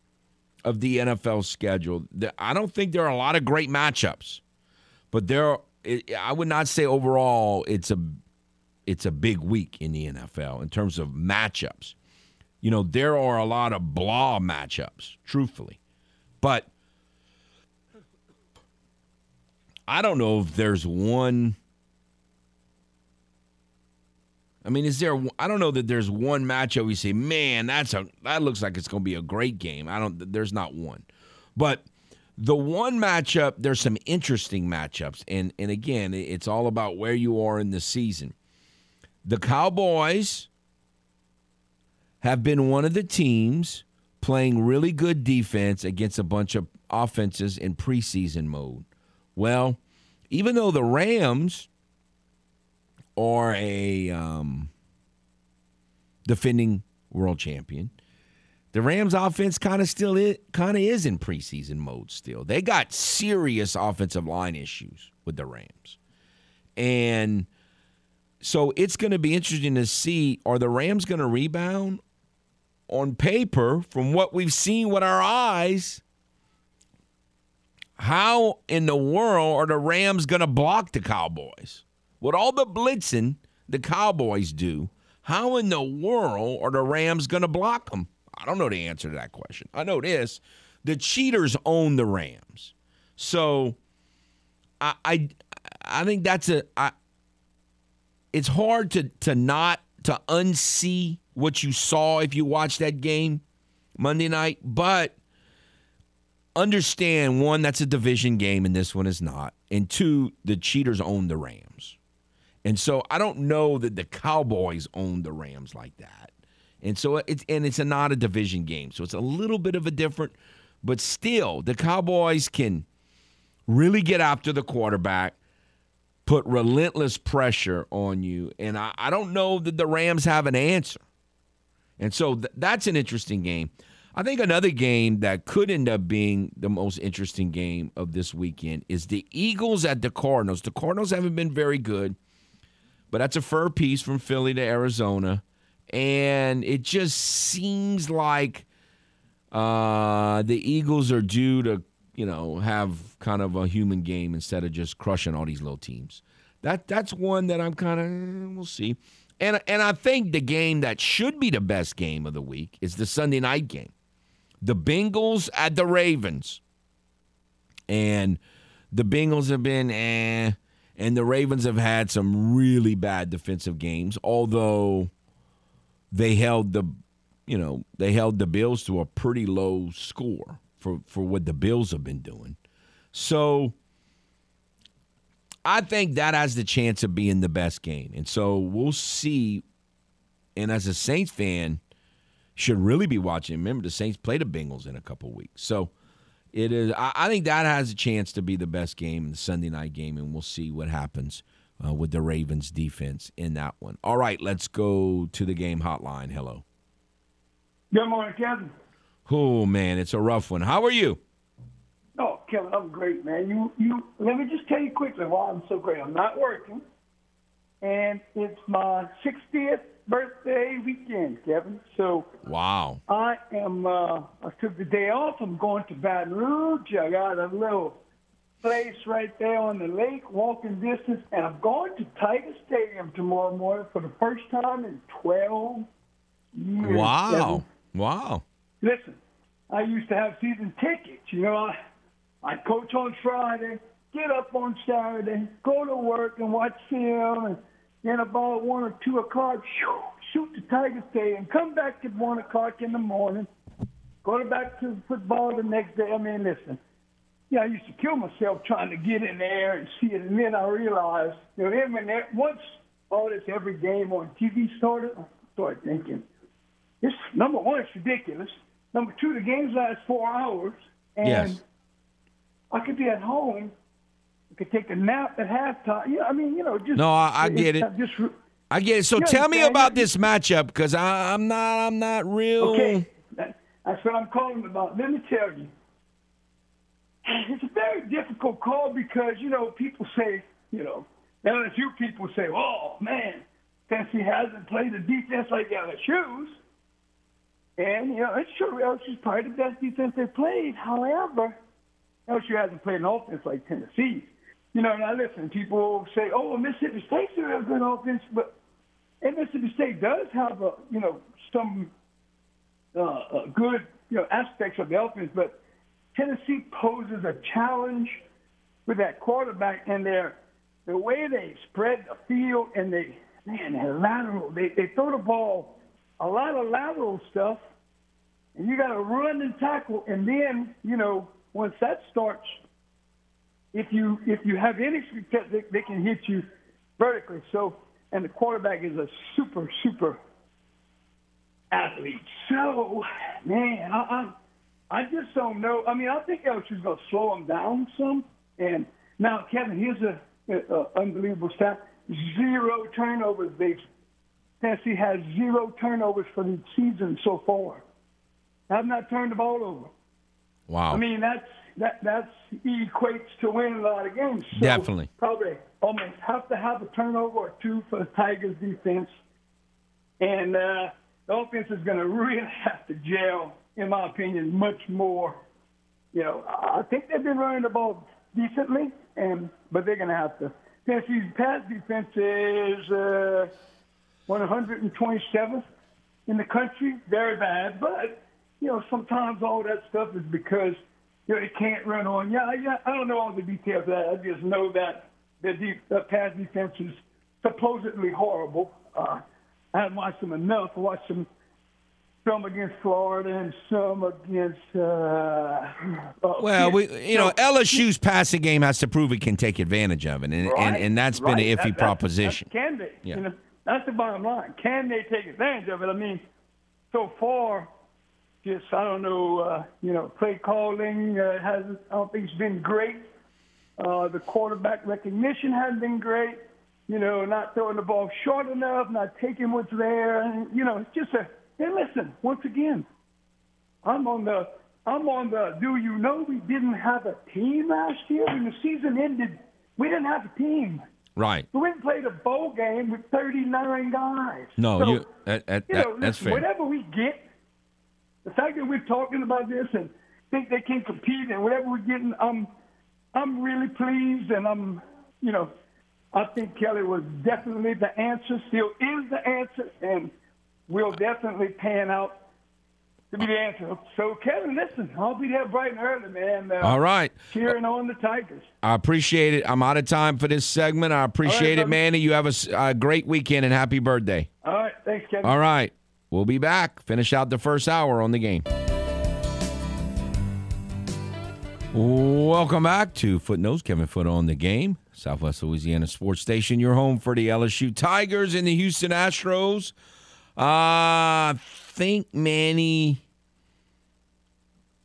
of the NFL schedule, I don't think there are a lot of great matchups, but there. I would not say overall it's a it's a big week in the NFL in terms of matchups you know, there are a lot of blah matchups, truthfully. But I don't know if there's one. I mean, is there? I don't know that there's one matchup we say, man, that's a that looks like it's going to be a great game. I don't. There's not one, but the one matchup, there's some interesting matchups, and and again, it's all about where you are in the season. The Cowboys have been one of the teams playing really good defense against a bunch of offenses in preseason mode. Well, even though the Rams are a um, defending world champion, the Rams offense kind of still kind of is in preseason mode still. They got serious offensive line issues with the Rams. And so it's going to be interesting to see are the Rams going to rebound on paper, from what we've seen with our eyes, how in the world are the Rams going to block the Cowboys? With all the blitzing the Cowboys do, how in the world are the Rams going to block them? I don't know the answer to that question. I know this the cheaters own the Rams. So I I, I think that's a I, it's hard to to not to unsee what you saw if you watched that game Monday night, but understand one, that's a division game and this one is not. And two, the cheaters own the Rams. And so I don't know that the Cowboys own the Rams like that. And so it's and it's a not a division game. So it's a little bit of a different, but still the Cowboys can really get after the quarterback put relentless pressure on you. And I, I don't know that the Rams have an answer. And so th- that's an interesting game. I think another game that could end up being the most interesting game of this weekend is the Eagles at the Cardinals. The Cardinals haven't been very good, but that's a fur piece from Philly to Arizona. And it just seems like uh, the Eagles are due to you know, have kind of a human game instead of just crushing all these little teams. That that's one that I'm kind of eh, we'll see. And and I think the game that should be the best game of the week is the Sunday night game. The Bengals at the Ravens. And the Bengals have been eh, and the Ravens have had some really bad defensive games, although they held the you know, they held the Bills to a pretty low score for, for what the Bills have been doing. So I think that has the chance of being the best game. And so we'll see. And as a Saints fan, should really be watching. Remember, the Saints play the Bengals in a couple weeks. So it is. I, I, think that has a chance to be the best game, the Sunday night game, and we'll see what happens uh, with the Ravens defense in that one. All right, let's go to the game hotline. Hello. Good morning, Kevin. Oh man, it's a rough one. How are you? Oh, Kevin, I'm great, man. You you let me just tell you quickly why I'm so great. I'm not working, and it's my 60th birthday weekend, Kevin. So wow, I am. Uh, I took the day off. I'm going to Baton Rouge. I got a little place right there on the lake, walking distance, and I'm going to Tiger Stadium tomorrow morning for the first time in 12 years. Wow, Kevin. wow. Listen, I used to have season tickets. You know, I I coach on Friday, get up on Saturday, go to work and watch film, and then about one or two o'clock, shoot, shoot the Tigers Tiger Stadium, come back at one o'clock in the morning, go back to football the next day. I mean, listen, yeah, I used to kill myself trying to get in there and see it, and then I realized, you know, and that, once all this every game on TV started, I started thinking, this number one, it's ridiculous. Number two, the games last four hours, and Yes. I could be at home. I could take a nap at halftime. Yeah, I mean, you know, just No, I- I get it. Just I get it. So You tell me about this matchup because I'm not I'm not real. Okay, that, that's what I'm calling about. Let me tell you, it's a very difficult call because you know people say, you know, LSU people say, "Oh man, Tennessee hasn't played a defense like LSU's," and you know it's true. LSU's probably the best defense they've played. However, LSU hasn't played an offense like Tennessee. You know, now listen, people say, "Oh, well, Mississippi State's a real good offense," but and Mississippi State does have a, you know, some uh, uh, good, you know, aspects of the offense, but Tennessee poses a challenge with that quarterback and their the way they spread the field and they man they're lateral. They they throw the ball a lot of lateral stuff, and you got to run and tackle, and then you know once that starts, if you if you have any success, they, they can hit you vertically. So and the quarterback is a super super athlete. So, man, I, I I just don't know. I mean, I think LSU's going to slow them down some. And now, Kevin, here's a, a, a unbelievable stat: zero turnovers. They've Tennessee has zero turnovers for the season so far. Have not turned the ball over. Wow. I mean, that's that that's equates to winning a lot of games. So Definitely. Probably almost have to have a turnover or two for the Tigers defense. And uh, the offense is going to really have to gel, in my opinion, much more. You know, I think they've been running the ball decently, and but they're going to have to. Tennessee's pass defense is uh, 127th in the country, very bad. But you know, sometimes all that stuff is because you know they can't run on. Yeah, yeah. I don't know all the details of that. I just know that the deep, the pass defense is supposedly horrible. Uh, I haven't watched them enough. I watched them some against Florida and some against. Uh, well, we you know LSU's passing game has to prove it can take advantage of it, and and, Right, and that's been right. an iffy That- that- proposition. that- can they? Yeah. You know, that's the bottom line. Can they take advantage of it? I mean, so far, just I don't know. Uh, you know, play calling uh, hasn't. I don't think it's been great. Uh, the quarterback recognition hasn't been great. You know, not throwing the ball short enough, not taking what's there. And, you know, it's just a. Hey, listen. Once again, I'm on the. I'm on the. Do you know we didn't have a team last year when the season ended? We didn't have a team. Right. We went and played a bowl game with 39 guys. No, So, you that, that, you that- that's listen, fair. whatever we get, the fact that we're talking about this and think they can compete and whatever we're getting, I'm, I'm really pleased and I'm, you know, I think Kelly was definitely the answer, still is the answer, and will definitely pan out to be the answer. So, Kevin, listen, I'll be there bright and early, man. Uh, All right. Cheering on the Tigers. I appreciate it. I'm out of time for this segment. I appreciate it, brother. Manny. You have a great weekend and happy birthday. All right, thanks, Kevin. All right. We'll be back. Finish out the first hour on the game. Welcome back to Footnotes. Kevin Foote on the game. Southwest Louisiana Sports Station. Your home for the LSU Tigers and the Houston Astros. Uh, I think Manny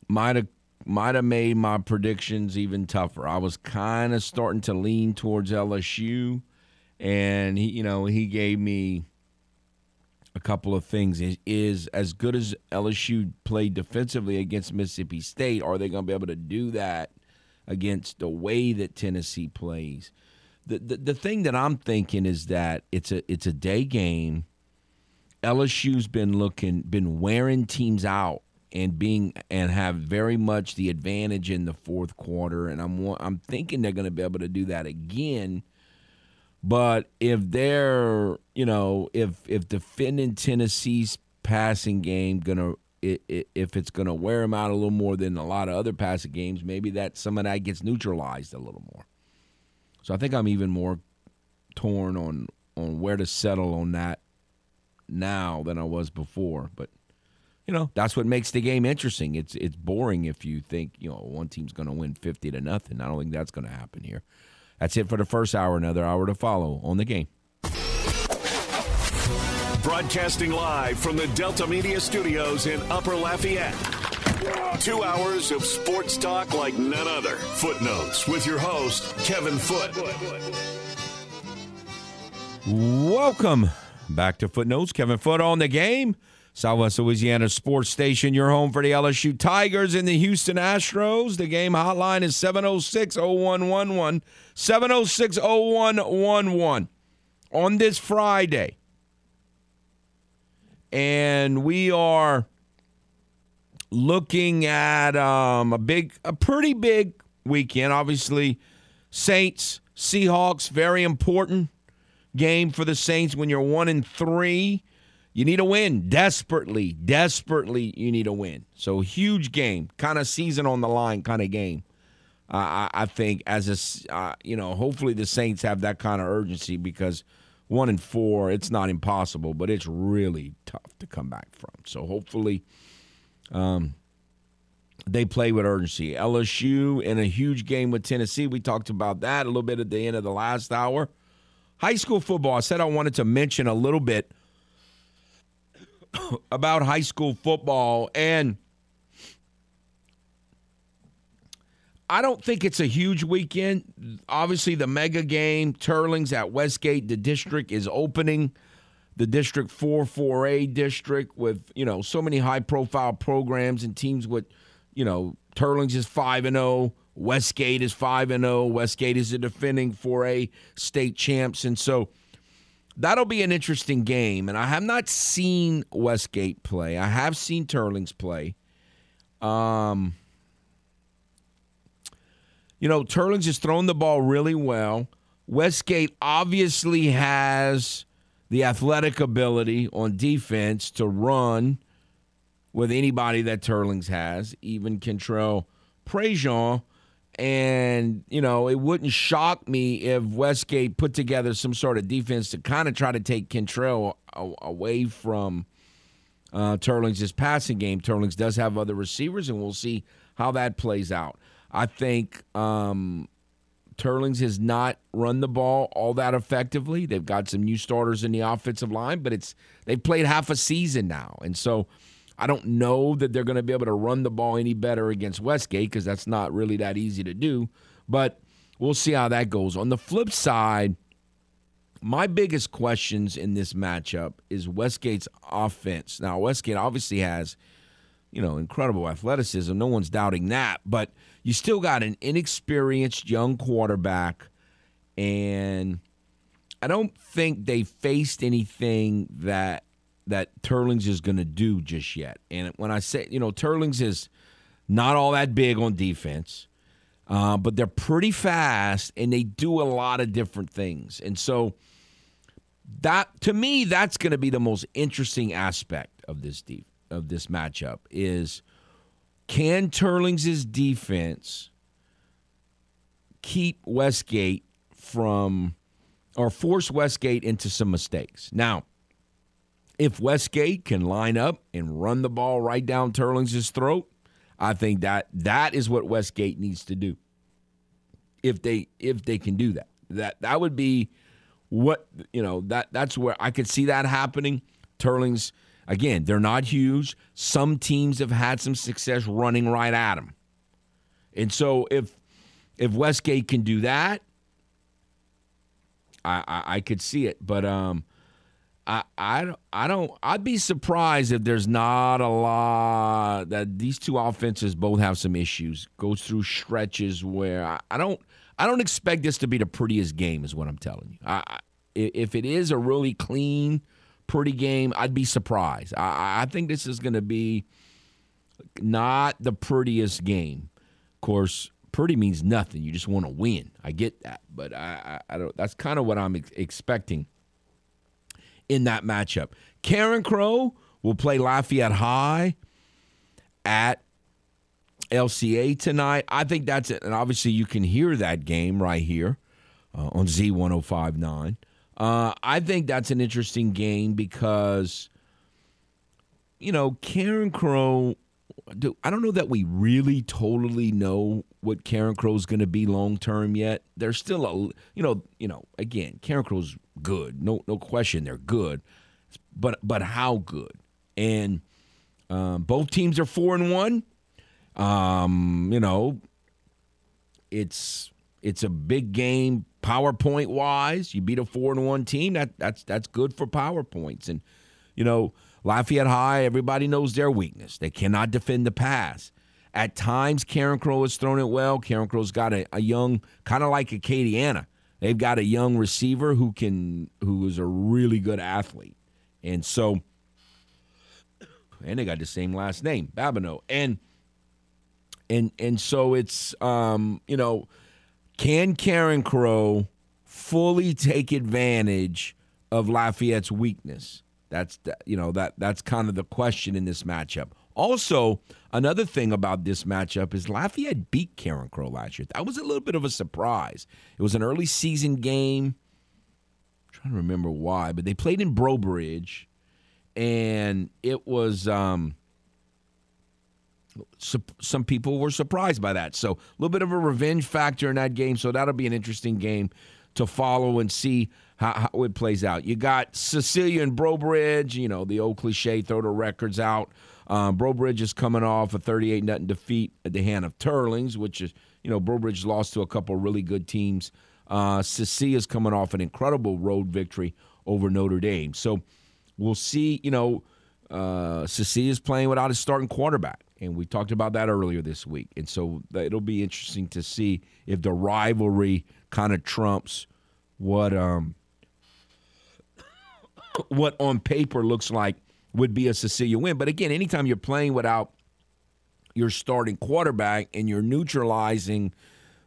might have might have made my predictions even tougher. I was kind of starting to lean towards LSU, and he, you know, he gave me a couple of things. Is, is as good as LSU played defensively against Mississippi State, are they going to be able to do that against the way that Tennessee plays? The, the the thing that I'm thinking is that it's a it's a day game. LSU's been looking been wearing teams out and being and have very much the advantage in the fourth quarter and I'm I'm thinking they're going to be able to do that again. But if they're, you know, if if defending Tennessee's passing game gonna if it's gonna wear them out a little more than a lot of other passing games, maybe that some of that gets neutralized a little more. So I think I'm even more torn on on where to settle on that now than I was before. But you know that's what makes the game interesting. It's it's boring if you think you know one team's going to win fifty to nothing. I don't think that's going to happen here. That's it for the first hour. Another hour to follow on the game. Broadcasting live from the Delta Media Studios in Upper Lafayette. Two hours of sports talk like none other. Footnotes with your host, Kevin Foote. Welcome back to Footnotes. Kevin Foote on the game. Southwest Louisiana Sports Station, your home for the LSU Tigers and the Houston Astros. The game hotline is 706 0111. 706 0111 on this Friday. And we are looking at um, a big, a pretty big weekend. Obviously, Saints, Seahawks, very important game for the Saints when you're one and three you need a win desperately, desperately. You need a win. So huge game, kind of season on the line, kind of game. I, I, think as a uh, you know, hopefully the Saints have that kind of urgency because one and four, it's not impossible, but it's really tough to come back from. So hopefully, um, they play with urgency. LSU in a huge game with Tennessee. We talked about that a little bit at the end of the last hour. High school football. I said I wanted to mention a little bit about high school football and I don't think it's a huge weekend. Obviously, the mega game, Teurlings at Westgate, the district is opening. The District 4 4A district with, you know, so many high profile programs and teams with, you know, Teurlings is 5 and 0, Westgate is 5 and 0. Westgate is the defending 4A state champs and so that'll be an interesting game. And I have not seen Westgate play. I have seen Teurlings play. Um, you know, Teurlings has thrown the ball really well. Westgate obviously has the athletic ability on defense to run with anybody that Teurlings has, even Kentrell Prejean and, you know, it wouldn't shock me if Westgate put together some sort of defense to kind of try to take Kentrell away from uh, Teurlings' passing game. Teurlings does have other receivers, and we'll see how that plays out. I think um, Teurlings has not run the ball all that effectively. They've got some new starters in the offensive line, but it's they've played half a season now, and so – I don't know that they're going to be able to run the ball any better against Westgate because that's not really that easy to do. But we'll see how that goes. On the flip side, my biggest questions in this matchup is Westgate's offense. Now, Westgate obviously has, you know, incredible athleticism. No one's doubting that. But you still got an inexperienced young quarterback, and I don't think they faced anything that that Teurlings is going to do just yet. And when I say, you know, Teurlings is not all that big on defense, uh, but they're pretty fast and they do a lot of different things. And so that to me, that's going to be the most interesting aspect of this deep of this matchup is can Teurlings' defense keep Westgate from or force Westgate into some mistakes? Now, if Westgate can line up and run the ball right down Teurlings' throat, I think that that is what Westgate needs to do. If they if they can do that, that that would be what you know that that's where I could see that happening. Teurlings again, they're not huge. Some teams have had some success running right at them, and so if if Westgate can do that, I I, I could see it. But um, I, I, I don't. I'd be surprised if there's not a lot that these two offenses both have some issues. Goes through stretches where I, I don't. I don't expect this to be the prettiest game. Is what I'm telling you. I, if it is a really clean, pretty game, I'd be surprised. I, I think this is going to be not the prettiest game. Of course, pretty means nothing. You just want to win. I get that, but I, I, I don't. That's kind of what I'm ex- expecting in that matchup. Carencro will play Lafayette High at LCA tonight. I think that's it. And obviously, you can hear that game right here uh, on Z1059. Uh, I think that's an interesting game because, you know, Carencro. I don't know that we really totally know what Carencro's going to be long term yet. There's still a, you know, you know. Again, Carencro's good, no, no question. They're good, but but how good? And um, both teams are four and one. Um, you know, it's it's a big game PowerPoint wise. You beat a four and one team. That that's that's good for PowerPoints. And you know, Lafayette High, everybody knows their weakness. They cannot defend the pass. At times, Carencro has thrown it well. Carencro's got a, a young, kind of like Acadiana. They've got a young receiver who can, who is a really good athlete, and so, and they got the same last name, Babineau, and and and so it's, um, you know, can Carencro fully take advantage of Lafayette's weakness? That's you know that that's kind of the question in this matchup. Also, another thing about this matchup is Lafayette beat Carencro last year. That was a little bit of a surprise. It was an early season game. I'm trying to remember why, but they played in Breaux Bridge, and it was um, some people were surprised by that. So a little bit of a revenge factor in that game. So that'll be an interesting game to follow and see how, how it plays out. You got Cecilia and Breaux Bridge, you know, the old cliche, throw the records out. Um, Breaux Bridge is coming off a 38 nothing defeat at the hand of Teurlings, which is, you know, Breaux Bridge lost to a couple really good teams. Uh, is coming off an incredible road victory over Notre Dame. So we'll see, you know, uh, is playing without his starting quarterback. And we talked about that earlier this week. And so it'll be interesting to see if the rivalry kind of trumps what um what on paper looks like would be a Cecilia win. But again, anytime you're playing without your starting quarterback and you're neutralizing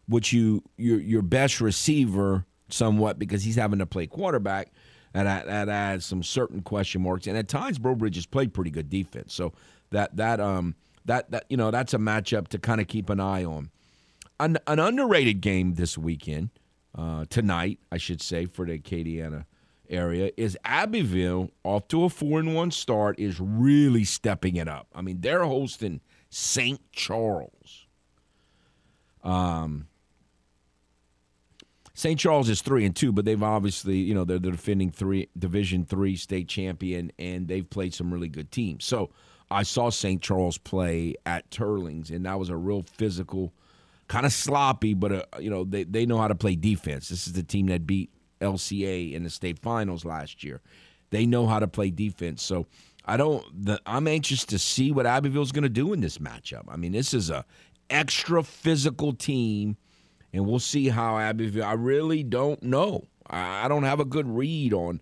what you your your best receiver somewhat because he's having to play quarterback, that that adds some certain question marks. And at times, Breaux Bridge has played pretty good defense. So that that um that that you know that's a matchup to kind of keep an eye on. An, an underrated game this weekend, uh, tonight, I should say, for the Acadiana area is Abbeville off to a four and one start is really stepping it up. I mean, they're hosting St. Charles. Um, St. Charles is three and two, but they've obviously, you know, they're the defending three Division three state champion, and they've played some really good teams. So I saw St. Charles play at Teurlings, and that was a real physical, kind of sloppy, but uh, you know they they know how to play defense. This is the team that beat LCA in the state finals last year. They know how to play defense. So I don't. The, I'm anxious to see what Abbeville's going to do in this matchup. I mean, this is a extra physical team, and we'll see how Abbeville. I really don't know. I, I don't have a good read on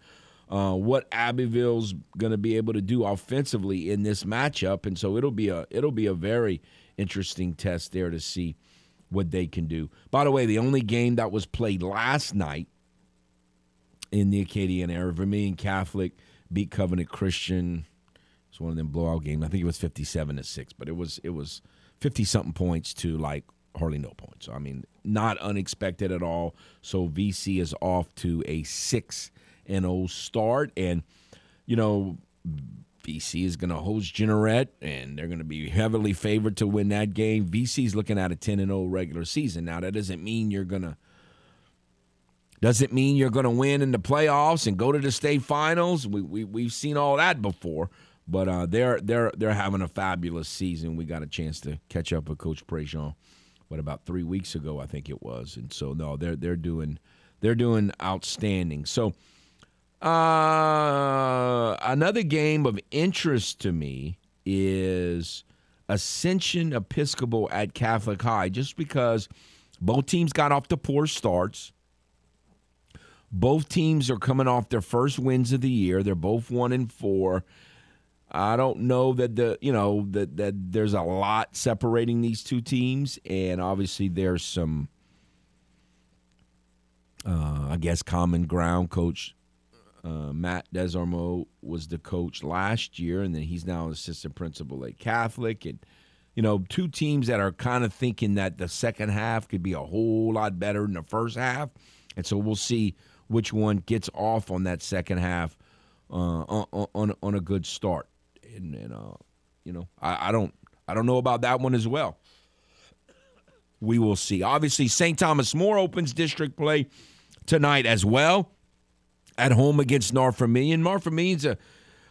uh, what Abbeville's going to be able to do offensively in this matchup, and so it'll be a it'll be a very interesting test there to see what they can do. By the way, the only game that was played last night in the Acadiana area. Vermilion Catholic beat Covenant Christian. It's one of them blowout games. I think it was fifty-seven to six, but it was it was fifty something points to like hardly no points. I mean, not unexpected at all. So VC is off to a six and oh start, and you know. VC is going to host Jeanerette, and they're going to be heavily favored to win that game. VC is looking at a 10 and 0 regular season. Now, that doesn't mean you're going to doesn't mean you're going to win in the playoffs and go to the state finals. We, we we've seen all that before, but uh, they're they're they're having a fabulous season. We got a chance to catch up with Coach Prejean, what about three weeks ago, I think it was, and so no, they're they're doing they're doing outstanding. So. Uh, another game of interest to me is Ascension Episcopal at Catholic High, just because both teams got off to poor starts. Both teams are coming off their first wins of the year. They're both one and four. I don't know that the you know that that there's a lot separating these two teams, and obviously there's some, uh, I guess, common ground. Coach uh, Matt Desarmo was the coach last year, and then he's now an assistant principal at Catholic, and you know, two teams that are kind of thinking that the second half could be a whole lot better than the first half, and so we'll see which one gets off on that second half uh, on, on, on a good start. and, and uh, you know, I, I don't I don't know about that one as well. We will see. Obviously, St. Thomas More opens district play tonight as well at home against. North Vermilion's a,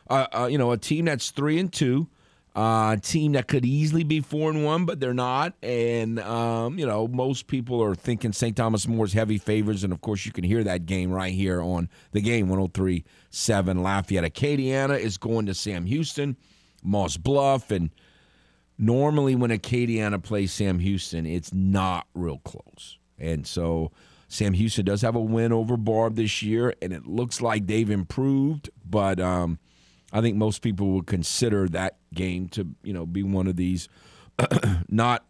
a, a you know a team that's three and two, a team that could easily be four and one, but they're not. And um, you know most people are thinking St. Thomas More's heavy favors, and of course you can hear that game right here on the game 103.7 Lafayette. Acadiana is going to Sam Houston, Moss Bluff, and normally when Acadiana plays Sam Houston, it's not real close, and so. Sam Houston does have a win over Barbe this year, and it looks like they've improved. But um, I think most people would consider that game to you know be one of these not.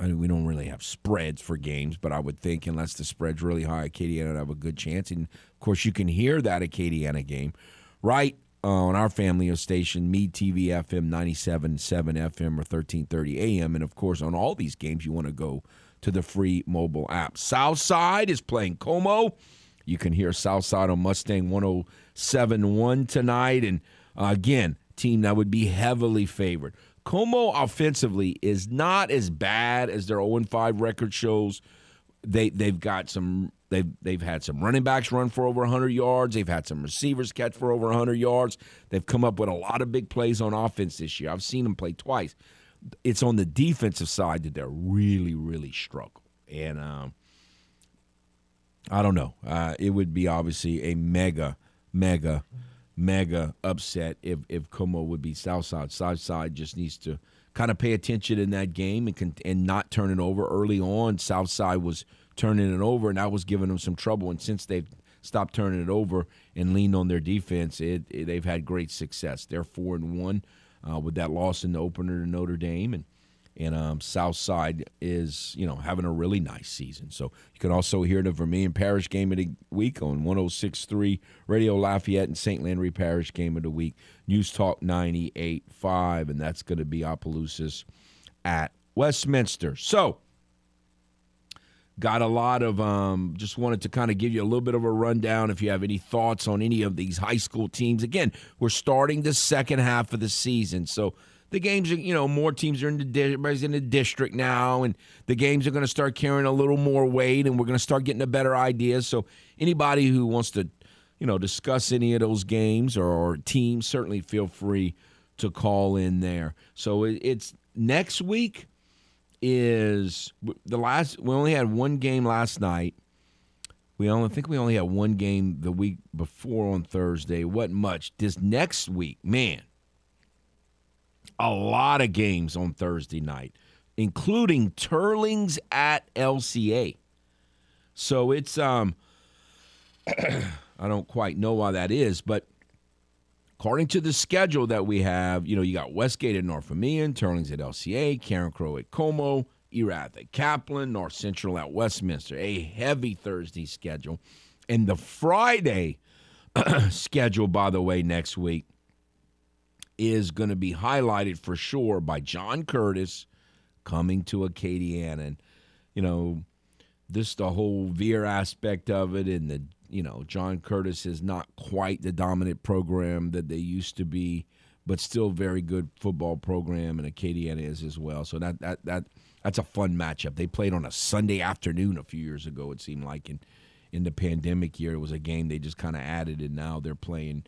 I mean, we don't really have spreads for games, but I would think unless the spread's really high, Acadiana would have a good chance. And of course, you can hear that Acadiana game right uh, on our family station, Mead TV FM 97.7 FM or 1330 AM. And of course, on all these games, you want to go to the free mobile app. Southside is playing Comeaux. You can hear Southside on Mustang 1071 tonight. And uh, again, team that would be heavily favored. Comeaux offensively is not as bad as their 0 5 record shows. They they've got some they've they've had some running backs run for over 100 yards. They've had some receivers catch for over 100 yards. They've come up with a lot of big plays on offense this year. I've seen them play twice it's on the defensive side that they're really, really struggle. And um, I don't know. Uh, it would be obviously a mega, mega, mega upset if if Comeaux would be Southside. Southside just needs to kind of pay attention in that game and can, and not turn it over early on. Southside was turning it over, and that was giving them some trouble. And since they've stopped turning it over and leaned on their defense, it, it they've had great success. They're four and one uh, with that loss in the opener to Notre Dame, and and um, Southside is you know having a really nice season. So you can also hear the Vermilion Parish game of the week on 106.3 Radio Lafayette and St. Landry Parish game of the week, News Talk 98.5, and that's going to be Opelousas at Westminster. So got a lot of um, just wanted to kind of give you a little bit of a rundown if you have any thoughts on any of these high school teams. Again we're starting the second half of the season so the games are you know more teams are in the everybody's in the district now and the games are going to start carrying a little more weight and we're going to start getting a better idea. So anybody who wants to you know discuss any of those games or, or teams certainly feel free to call in there. So it, it's next week is the last. We only had one game last night. We only think we only had one game the week before on Thursday. What much? This next week, man, a lot of games on Thursday night, including Teurlings at LCA. So it's um, I don't quite know why that is, but according to the schedule that we have, you know, you got Westgate at North Vermilion, Teurlings at LCA, Carencro at Comeaux, Erath at Kaplan, North Central at Westminster. A heavy Thursday schedule. And the Friday schedule, by the way, next week is going to be highlighted for sure by John Curtis coming to Acadiana. And, you know, this the whole veer aspect of it and the you know, John Curtis is not quite the dominant program that they used to be, but still very good football program, and Acadiana is as well. So that that that that's a fun matchup. They played on a Sunday afternoon a few years ago. It seemed like in in the pandemic year, it was a game they just kind of added, and now they're playing.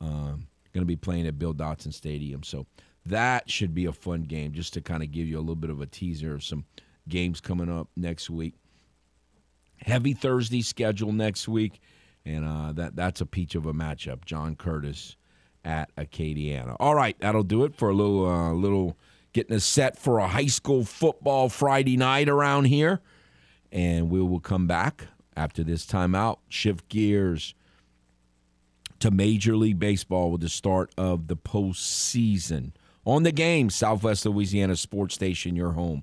Um, going to be playing at Bill Dotson Stadium, so that should be a fun game. Just to kind of give you a little bit of a teaser of some games coming up next week heavy Thursday schedule next week, and uh, that that's a peach of a matchup. John Curtis at Acadiana. All right, that'll do it for a little uh, little getting us set for a high school football Friday night around here, and we will come back after this timeout. Shift gears to Major League Baseball with the start of the postseason. On the game, Southwest Louisiana Sports Station, your home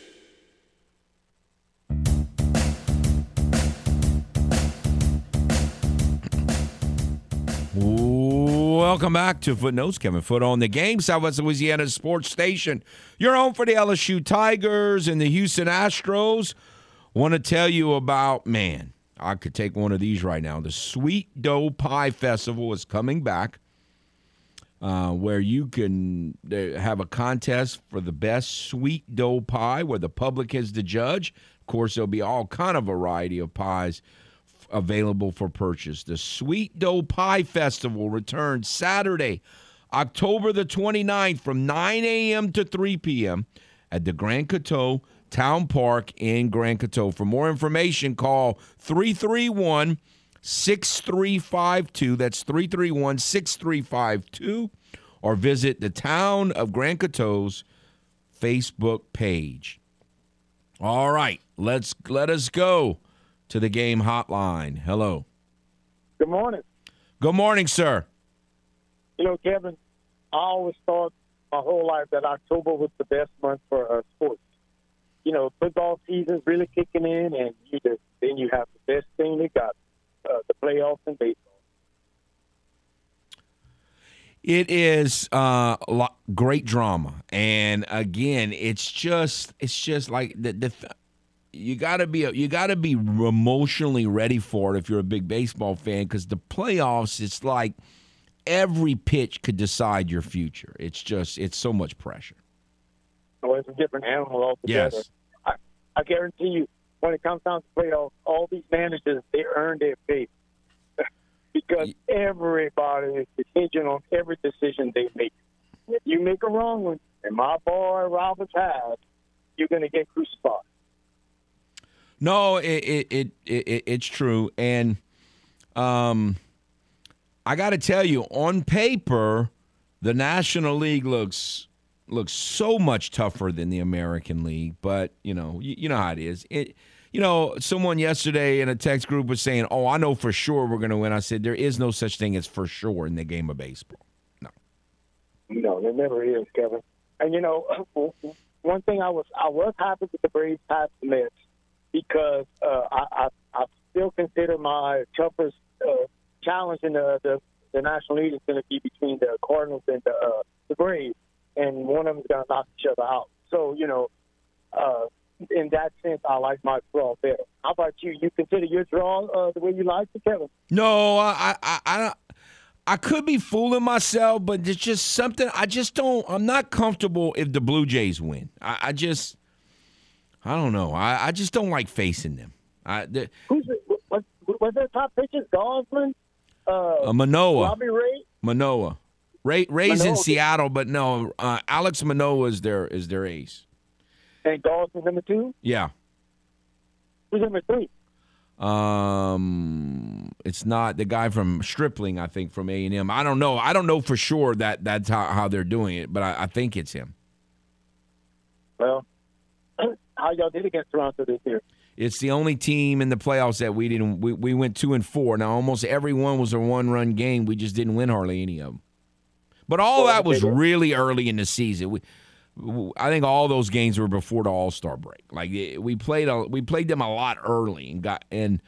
Welcome back to Footnotes. Kevin Foote on the game, Southwest Louisiana Sports Station. You're home for the LSU Tigers and the Houston Astros. Want to tell you about, man, I could take one of these right now. The Sweet Dough Pie Festival is coming back, uh, where you can have a contest for the best sweet dough pie, where the public is the judge. Of course, there'll be all kind of variety of pies available for purchase. The Sweet Dough Pie Festival returns Saturday, October the 29th from 9 a.m. to 3 p.m. at the Grand Coteau Town Park in Grand Coteau. For more information, call 331 6352. That's 331 6352. Or visit the Town of Grand Coteau's Facebook page. All right, let's let us go to the game hotline. Hello. Good morning. Good morning, sir. You know, Kevin, I always thought my whole life that October was the best month for uh, sports. You know, football season's really kicking in, and you just, then you have the best thing they got, uh, the playoffs in baseball. It is uh, great drama, and again, it's just it's just like the, the you got to be you got to be emotionally ready for it if you're a big baseball fan because the playoffs it's like every pitch could decide your future. It's just it's so much pressure. Oh, it's a different animal altogether. Yes. I, I guarantee you, when it comes down to playoffs, all these managers they earn their pay because everybody is contingent on every decision they make. If you make a wrong one, and my boy Roberts has, you're going to get crucified. No, it it, it, it it's true, and um, I got to tell you, on paper, the National League looks looks so much tougher than the American League. But you know, you, you know how it is. It, you know, someone yesterday in a text group was saying, "Oh, I know for sure we're going to win." I said, "There is no such thing as for sure in the game of baseball." No. No, there never is, Kevin. And you know, one thing I was I was happy that the Braves passed the Mets because uh, I, I, I still consider my toughest uh, challenge in the, the, the National League is going to be between the Cardinals and the, uh, the Braves, and one of them is going to knock each other out. So, you know, uh, in that sense, I like my draw better. How about you? You consider your draw uh, the way you like it, Kevin? No, I, I, I, I could be fooling myself, but it's just something I just don't. I'm not comfortable if the Blue Jays win. I, I just, I don't know. I, I just don't like facing them. I, the, Who's it? Was, was their top pitchers Gausman? Uh, uh, Manoah. Robbie Ray? Manoah. Ray, Ray's Manoah. in Seattle, but no, uh, Alex Manoah is their is their ace. And Gausman number two? Yeah. Who's number three? Um, it's not the guy from Stripling, I think, from A and M. I don't know. I don't know for sure that that's how, how they're doing it, but I, I think it's him. Well, how y'all did against Toronto this year? It's the only team in the playoffs that we didn't. We, we went two and four. Now almost every one was a one run game. We just didn't win hardly any of them. But all Well, that was really early in the season. We, I think all those games were before the All Star break. Like eh, we played, a, we played them a lot early and got and.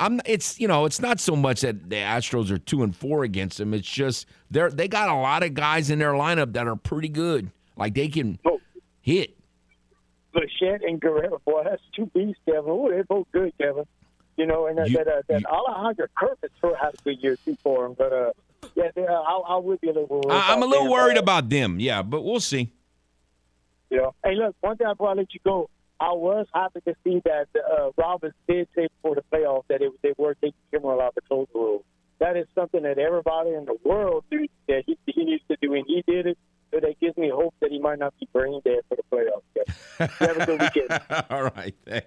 I'm. It's you know. It's not so much that the Astros are two and four against them. It's just they're they got a lot of guys in their lineup that are pretty good. Like they can Oh. hit. Bichette and Guerrero, boy, that's two beasts, Kevin. Oh, they're both good, Kevin. You know, and that You- that, uh, that you- Alejandro Kirk sort of had a good year too for him, but uh, yeah, they, uh, I, I would be a little worried. I, I'm a little them, worried uh, about them. Yeah, but we'll see. You know, hey, look, one thing before I let you go, I was happy to see that uh, Roberts did say before the playoffs that it, they were taking Kimbrel out the close rule. That is something that everybody in the world that he, he needs to do, and he did it. So that gives me hope that he might not be brain dead for the playoffs. You have a good weekend. All right.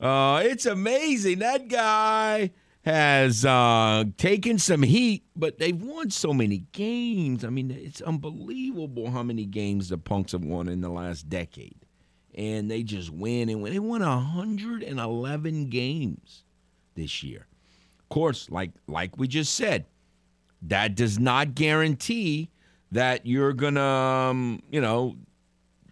Uh, it's amazing. That guy has uh, taken some heat, but they've won so many games. I mean, it's unbelievable how many games the Punks have won in the last decade. And they just win and win. They won 111 games this year. Of course, like like we just said, that does not guarantee that you're gonna um, you know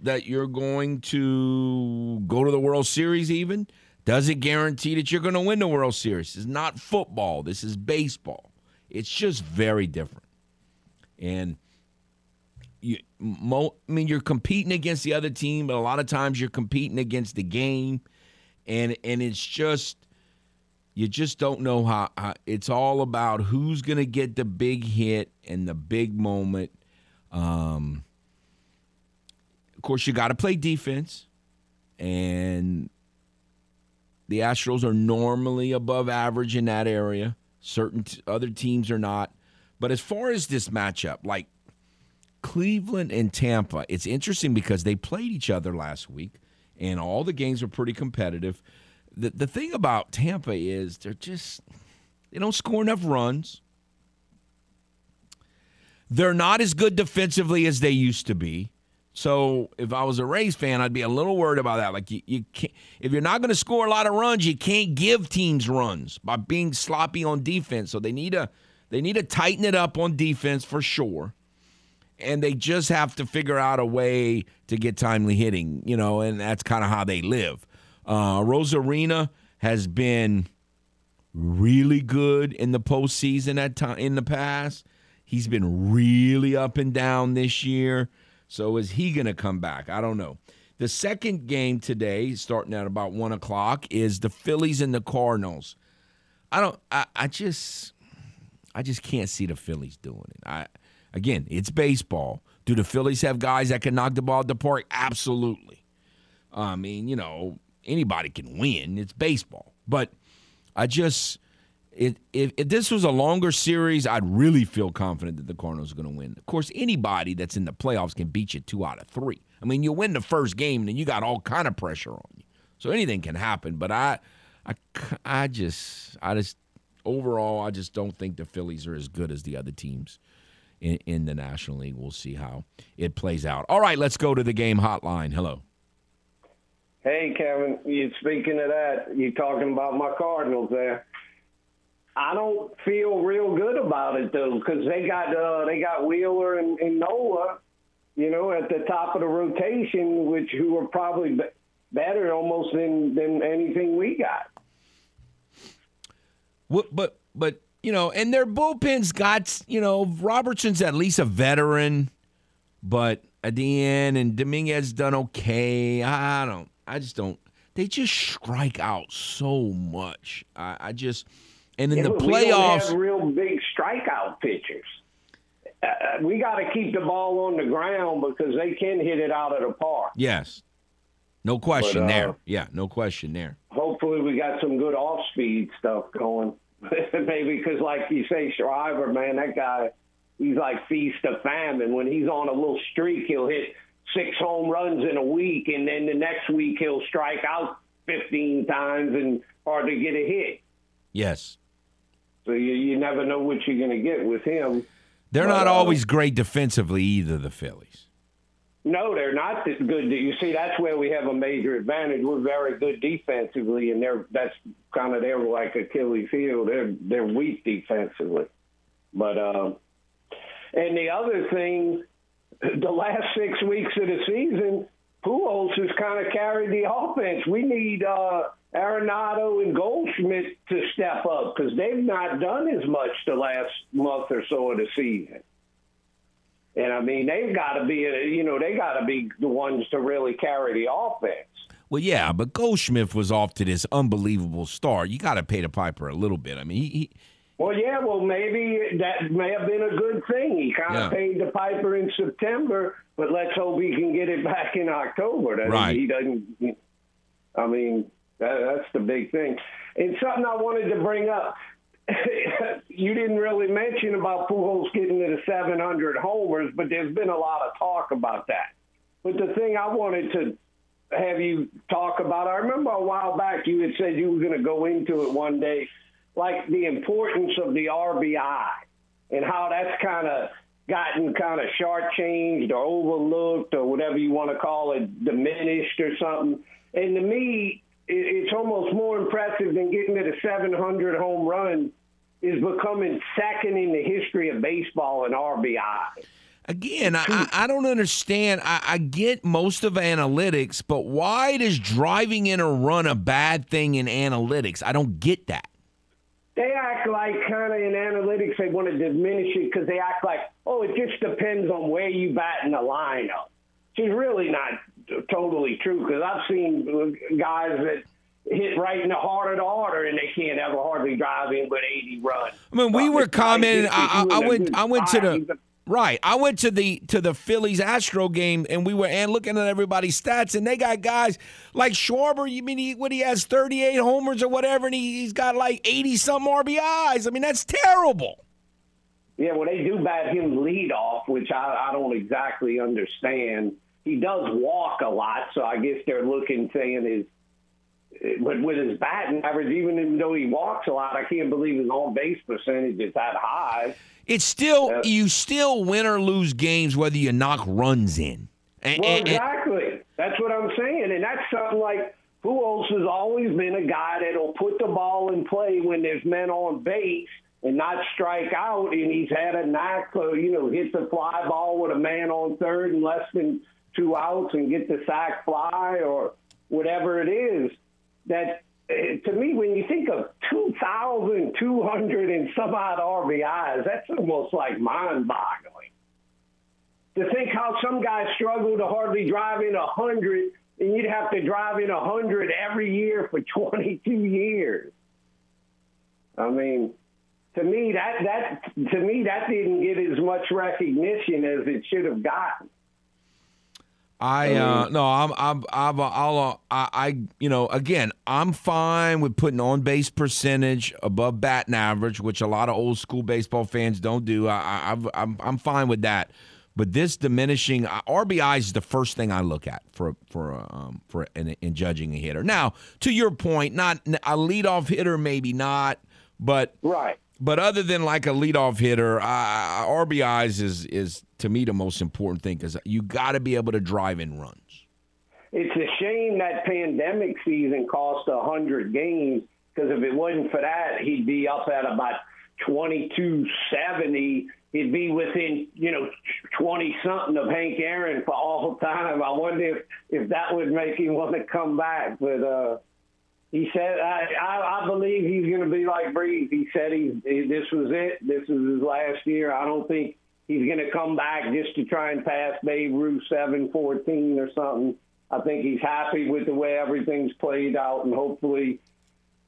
that you're going to go to the world series even doesn't guarantee that you're going to win the World Series. This is not football. This is baseball. It's just very different. And you, mo, I mean, you're competing against the other team, but a lot of times you're competing against the game, and and it's just you just don't know how, how it's all about who's going to get the big hit and the big moment. Um, of course, you got to play defense, and the Astros are normally above average in that area. Certain t- other teams are not. But as far as this matchup, like Cleveland and Tampa, it's interesting because they played each other last week and all the games were pretty competitive. The the thing about Tampa is they're just they don't score enough runs. They're not as good defensively as they used to be. So if I was a Rays fan, I'd be a little worried about that. Like you, you can't if you're not going to score a lot of runs, you can't give teams runs by being sloppy on defense. So they need to they need to tighten it up on defense for sure. And they just have to figure out a way to get timely hitting, you know, and that's kind of how they live. Uh, Arozarena has been really good in the postseason at time in the past. He's been really up and down this year. So is he going to come back? I don't know. The second game today, starting at about one o'clock, is the Phillies and the Cardinals. I don't. I, I just. I just can't see the Phillies doing it. I again, it's baseball. Do the Phillies have guys that can knock the ball at the park? Absolutely. I mean, you know, anybody can win. It's baseball. But I just it, if, if this was a longer series, I'd really feel confident that the Cardinals are going to win. Of course, anybody that's in the playoffs can beat you two out of three. I mean, you win the first game, and then you got all kind of pressure on you. So anything can happen. But I, I, I just, I just, overall, I just don't think the Phillies are as good as the other teams in, in the National League. We'll see how it plays out. All right, let's go to the game hotline. Hello. Hey, Kevin. You speaking of that? You talking about my Cardinals there? I don't feel real good about it though, because they got uh, they got Wheeler and, and Nola, you know, at the top of the rotation, which who are probably be- better almost than than anything we got. What, but but you know, and their bullpen's got you know Robertson's at least a veteran, but at the end and Dominguez done okay. I don't. I just don't. They just strike out so much. I, I just and in yeah, the playoffs, real big strikeout pitchers. Uh, we got to keep the ball on the ground because they can hit it out of the park. Yes, no question But, uh, there. Yeah, no question there. Hopefully, we got some good off-speed stuff going. Maybe because, like you say, Schwarber, man, that guy, he's like feast of famine. When he's on a little streak, he'll hit six home runs in a week, and then the next week he'll strike out 15 times and hardly get a hit. Yes, So you, you never know what you're going to get with him. they're But, not uh, always great defensively either. The Phillies. No, they're not good. You see, that's where we have a major advantage. We're very good defensively, and they're that's kind of their like Achilles heel. They're they're weak defensively, but uh, and the other thing, the last six weeks of the season, Pujols has kind of carried the offense. We need uh, Arenado and Goldschmidt to step up because they've not done as much the last month or so of the season. And I mean, they've got to be, uh, you know, they got to be the ones to really carry the offense. Well, yeah, but Goldschmidt was off to this unbelievable start. You got to pay the piper a little bit. I mean, he, he Well, yeah, well, maybe that may have been a good thing. He kind of Yeah. paid the piper in September, but let's hope he can get it back in October. That Right. He doesn't. I mean, that, that's the big thing. And something I wanted to bring up. you didn't really mention about Pujols getting to the 700 homers, but there's been a lot of talk about that. But the thing I wanted to have you talk about, I remember a while back you had said you were going to go into it one day, like the importance of the RBI and how that's kind of gotten kind of shortchanged or overlooked or whatever you want to call it, diminished or something. And to me, it's almost more impressive than getting to the 700 home run is becoming second in the history of baseball in RBI. Again, I, I, I don't understand. I, I get most of analytics, but why does driving in a run a bad thing in analytics? I don't get that. They act like kind of in analytics they want to diminish it because they act like, oh, it just depends on where you bat in the lineup. It's really not totally true because I've seen guys that hit right in the heart of the order and they can't ever hardly drive in but 80 runs. I mean, we were like commenting. I, I, I went. I went to the right. I went to the to the Phillies Astro game, and we were and looking at everybody's stats, and they got guys like Schwarber. You mean he when he has thirty eight homers or whatever, and he, he's got like eighty some RBIs. I mean, that's terrible. Yeah, well, they do bat him lead off, which I, I don't exactly understand. He does walk a lot, so I guess they're looking saying is, but with his batting average, even though he walks a lot, I can't believe his on base percentage is that high. It's still Yeah. you still win or lose games whether you knock runs in. And, Well, and- and- exactly. That's what I'm saying, and that's something like Pujols has always been a guy that'll put the ball in play when there's men on base and not strike out. And he's had a knack you know hit the fly ball with a man on third and less than two outs and get the sac fly or whatever it is. That eh, to me, when you think of 2,200 and some odd RBIs, that's almost like mind-boggling to think how some guys struggle to hardly drive in a hundred, and you'd have to drive in a hundred every year for 22 years. I mean, to me that that to me that didn't get as much recognition as it should have gotten. I uh, no, I'm I'm I'm I'll, uh, I, I you know again I'm fine with putting on base percentage above batting average, which a lot of old school baseball fans don't do. I, I I'm I'm fine with that, but this diminishing uh, RBIs is the first thing I look at for for um for in, in judging a hitter. Now to your point, not a leadoff hitter, maybe not, but Right. But other than like a leadoff hitter, uh, RBIs is is to me the most important thing because you got to be able to drive in runs. It's a shame that pandemic season cost a hundred games because if it wasn't for that, he'd be up at about twenty two seventy. He'd be within you know twenty something of Hank Aaron for all time. I wonder if if that would make him want to come back, but. uh he said, I, I, I believe he's going to be like Brees. He said he, this was it. This is his last year. I don't think he's going to come back just to try and pass Babe Ruth 7-14 or something. I think he's happy with the way everything's played out, and hopefully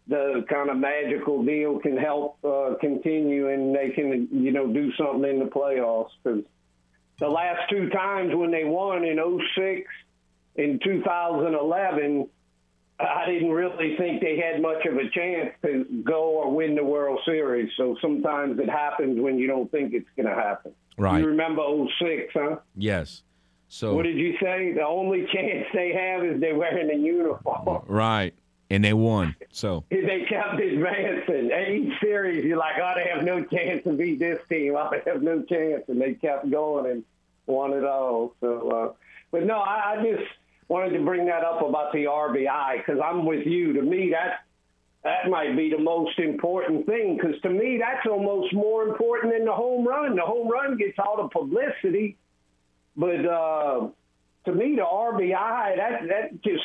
the kind of magical deal can help uh, continue, and they can, you know, do something in the playoffs. Because the last two times when they won in 06 in 2011, I didn't really think they had much of a chance to go or win the World Series. So sometimes it happens when you don't think it's going to happen. Right. You remember 06, huh? Yes. So What did you say? The only chance they have is they're wearing a uniform. right, and they won. So they kept advancing. Each series, you're like, oh, they have no chance to beat this team. Oh, they have no chance. And they kept going and won it all. So, uh, but no, I, I just wanted to bring that up about the RBI because I'm with you. To me, that that might be the most important thing because to me, that's almost more important than the home run. The home run gets all the publicity, but uh, to me, the RBI that that just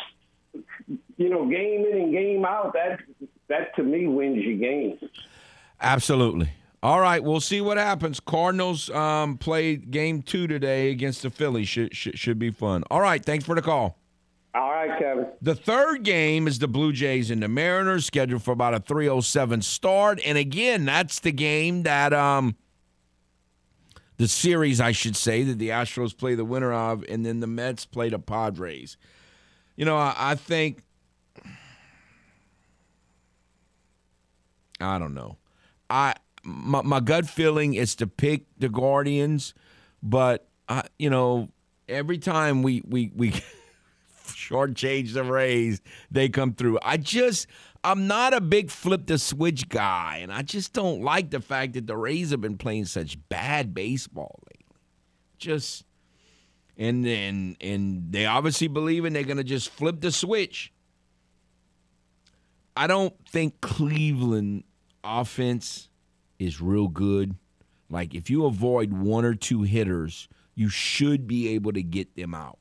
you know game in and game out that that to me wins you games. absolutely. All right, we'll see what happens. Cardinals um, played game two today against the Phillies. Should, should should be fun. All right, thanks for the call. All right, Kevin. The third game is the Blue Jays and the Mariners, scheduled for about a 307 start. And again, that's the game that um the series, I should say, that the Astros play the winner of, and then the Mets play the Padres. You know, I, I think I don't know. I my, my gut feeling is to pick the Guardians, but I, you know, every time we we we shortchange the Rays, they come through. I just I'm not a big flip the switch guy, and I just don't like the fact that the Rays have been playing such bad baseball lately. Just and and and they obviously believe in they're gonna just flip the switch. I don't think Cleveland offense is real good. Like if you avoid one or two hitters, you should be able to get them out.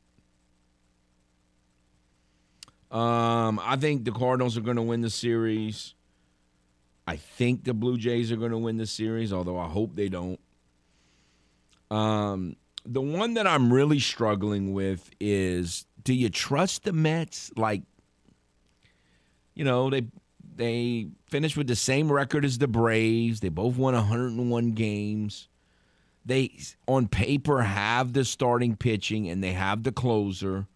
Um, I think the Cardinals are going to win the series. I think the Blue Jays are going to win the series, although I hope they don't. Um, the one that I'm really struggling with is do you trust the Mets? Like, you know, they they finished with the same record as the Braves. They both won 101 games. They on paper have the starting pitching and they have the closer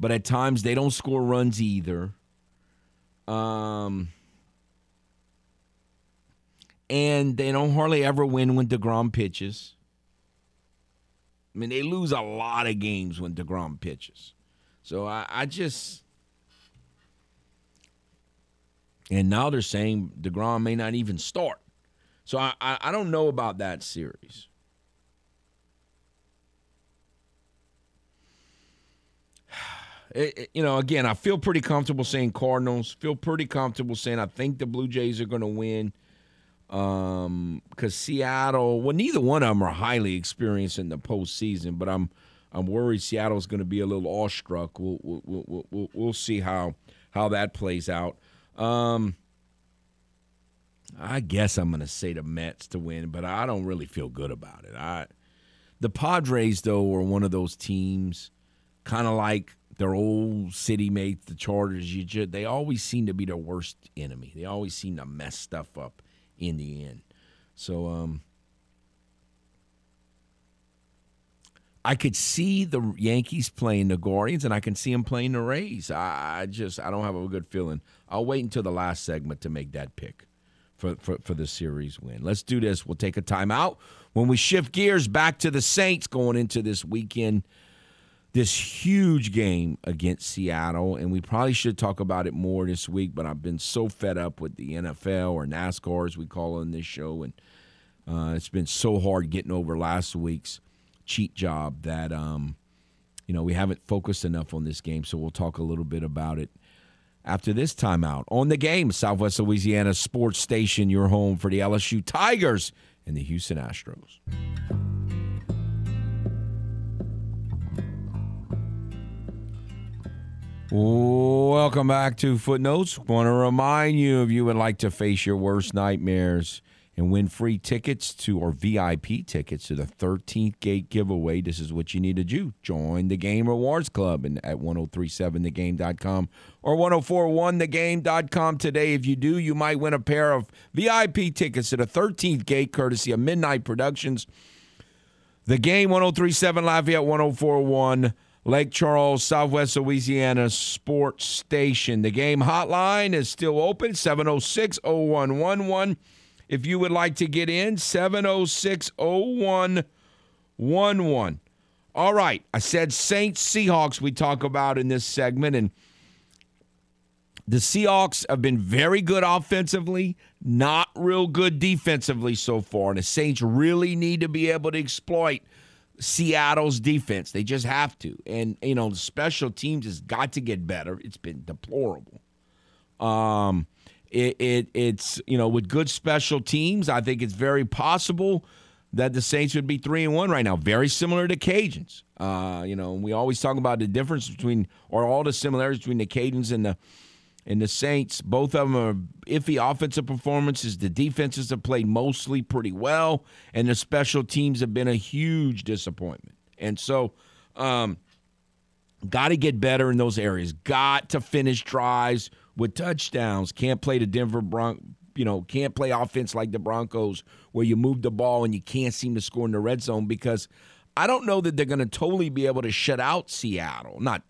but at times they don't score runs either. Um, and they don't hardly ever win when DeGrom pitches. I mean, they lose a lot of games when DeGrom pitches. So I, I just. And now they're saying DeGrom may not even start. So I, I, I don't know about that series. it, you know, again, I feel pretty comfortable saying Cardinals. Feel pretty comfortable saying I think the Blue Jays are going to win. Um, because Seattle, well, neither one of them are highly experienced in the postseason, but I'm I'm worried Seattle's going to be a little awestruck. We'll we'll, we'll we'll we'll see how how that plays out. Um, I guess I'm going to say the Mets to win, but I don't really feel good about it. I the Padres though are one of those teams, kind of like their old city mates, the Chargers, you just, they always seem to be their worst enemy. They always seem to mess stuff up in the end. So um, I could see the Yankees playing the Guardians, and I can see them playing the Rays. I, I just I don't have a good feeling. I'll wait until the last segment to make that pick for, for, for the series win. Let's do this. We'll take a timeout. When we shift gears back to the Saints going into this weekend – this huge game against Seattle, and we probably should talk about it more this week. But I've been so fed up with the NFL or NASCAR, as we call in this show, and uh, it's been so hard getting over last week's cheat job that um, you know we haven't focused enough on this game. So we'll talk a little bit about it after this timeout on the game. Southwest Louisiana Sports Station, your home for the LSU Tigers and the Houston Astros. Welcome back to Footnotes. Want to remind you if you would like to face your worst nightmares and win free tickets to or VIP tickets to the 13th Gate giveaway, this is what you need to do. Join the Game Rewards Club and at 1037thegame.com or 1041thegame.com today. If you do, you might win a pair of VIP tickets to the 13th Gate courtesy of Midnight Productions. The Game 1037 Lafayette 1041 Lake Charles, Southwest Louisiana Sports Station. The game hotline is still open, 706 0111. If you would like to get in, 706 0111. All right. I said Saints Seahawks we talk about in this segment, and the Seahawks have been very good offensively, not real good defensively so far. And the Saints really need to be able to exploit Seattle's defense. They just have to. And, you know, the special teams has got to get better. It's been deplorable. Um, it, it it's you know with good special teams, I think it's very possible that the Saints would be three and one right now. Very similar to Cajuns. Uh, you know, we always talk about the difference between or all the similarities between the Cajuns and the and the Saints, both of them are iffy offensive performances. The defenses have played mostly pretty well, and the special teams have been a huge disappointment. And so, um, got to get better in those areas. Got to finish drives with touchdowns. Can't play the Denver Broncos. You know, can't play offense like the Broncos where you move the ball and you can't seem to score in the red zone because I don't know that they're going to totally be able to shut out Seattle. Not,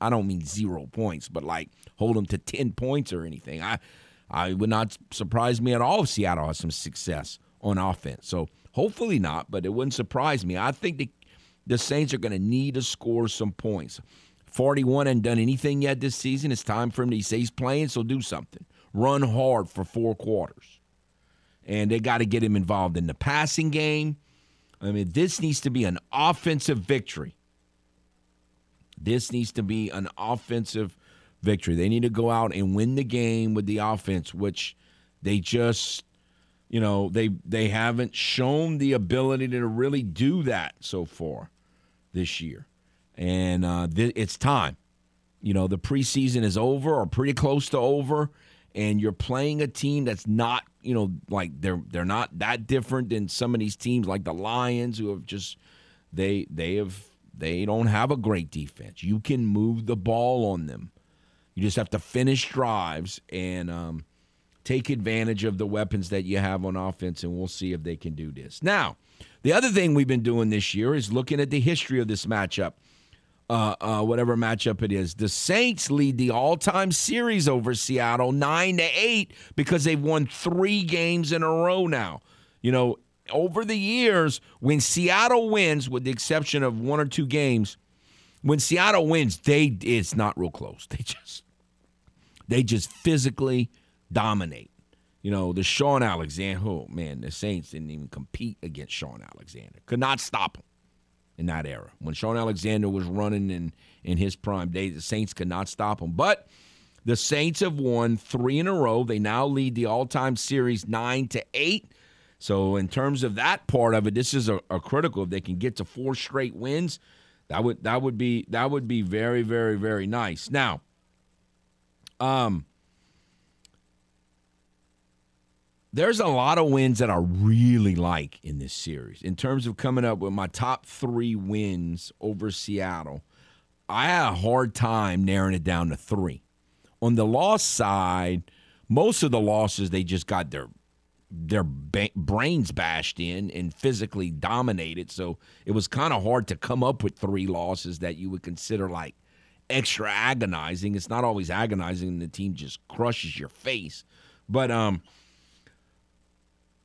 I don't mean zero points, but like hold them to 10 points or anything. I, I would not surprise me at all if Seattle has some success on offense. So hopefully not, but it wouldn't surprise me. I think the, the Saints are going to need to score some points. 41 and done anything yet this season. It's time for him to say he's playing, so do something. Run hard for four quarters. And they got to get him involved in the passing game. I mean, this needs to be an offensive victory. This needs to be an offensive victory. They need to go out and win the game with the offense, which they just you know, they they haven't shown the ability to really do that so far this year, and uh, th- it's time. You know, the preseason is over or pretty close to over, and you're playing a team that's not, you know, like they're they're not that different than some of these teams like the Lions who have just they they have they don't have a great defense. You can move the ball on them. You just have to finish drives and um, take advantage of the weapons that you have on offense, and we'll see if they can do this. Now, the other thing we've been doing this year is looking at the history of this matchup. Uh, uh, whatever matchup it is, the Saints lead the all-time series over Seattle nine to eight because they've won three games in a row now. You know, over the years, when Seattle wins, with the exception of one or two games, when Seattle wins, they it's not real close. They just they just physically dominate. You know, the Shaun Alexander, oh man, the Saints didn't even compete against Shaun Alexander. Could not stop him in that era. When Shaun Alexander was running in, in his prime days, the Saints could not stop him. But the Saints have won three in a row. They now lead the all-time series nine to eight. So in terms of that part of it, this is a, a critical. If they can get to four straight wins, that would that would be that would be very very very nice. Now, um, there's a lot of wins that I really like in this series. In terms of coming up with my top three wins over Seattle, I had a hard time narrowing it down to three. On the loss side, most of the losses they just got their their ba- brains bashed in and physically dominated. So it was kind of hard to come up with three losses that you would consider like extra agonizing. It's not always agonizing; the team just crushes your face. But um,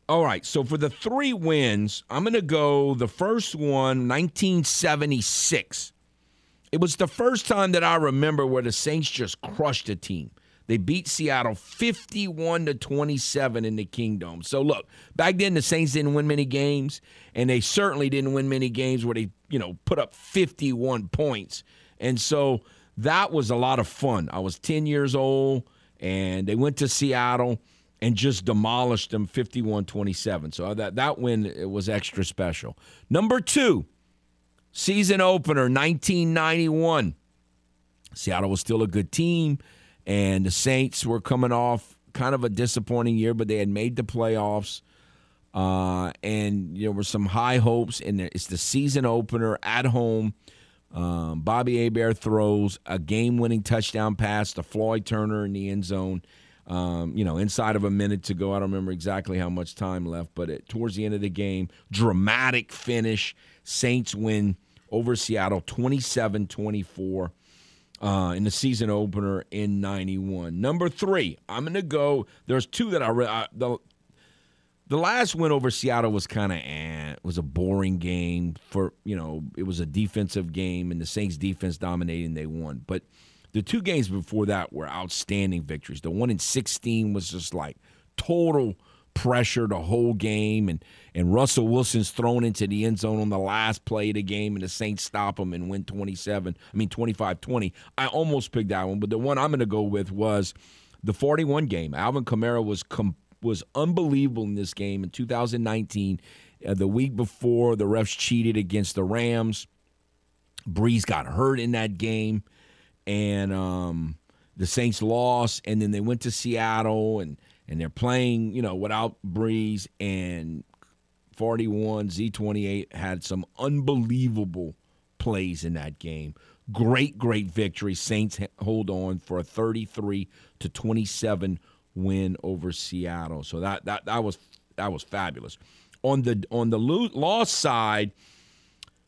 all right, so for the three wins, I'm going to go the first one, 1976. It was the first time that I remember where the Saints just crushed a team. They beat Seattle 51 to 27 in the Kingdom. So look, back then the Saints didn't win many games, and they certainly didn't win many games where they, you know, put up 51 points. And so that was a lot of fun. I was 10 years old, and they went to Seattle and just demolished them 51-27. So that that win was extra special. Number 2, season opener 1991. Seattle was still a good team and the Saints were coming off kind of a disappointing year, but they had made the playoffs. Uh, and there were some high hopes, and it's the season opener at home. Um, Bobby Hebert throws a game-winning touchdown pass to Floyd Turner in the end zone. Um, you know, inside of a minute to go. I don't remember exactly how much time left, but it, towards the end of the game, dramatic finish. Saints win over Seattle 27 24 uh, in the season opener in 91. Number three, I'm going to go. There's two that I, re- the, the last win over Seattle was kind of eh, it was a boring game for you know it was a defensive game and the Saints defense dominating they won but the two games before that were outstanding victories. The one in 16 was just like total pressure the whole game, and and Russell Wilson's thrown into the end zone on the last play of the game, and the Saints stop him and win 27. I mean 25-20. I almost picked that one, but the one I'm going to go with was the 41 game. Alvin Kamara was com- was unbelievable in this game in 2019. Uh, the week before, the refs cheated against the Rams. Brees got hurt in that game and um, the Saints lost, and then they went to Seattle, and and they're playing, you know, without Brees, and 41 Z28 had some unbelievable plays in that game. Great, great victory. Saints hold on for a 33 to 27 win over Seattle. So that that that was that was fabulous. On the on the loss side,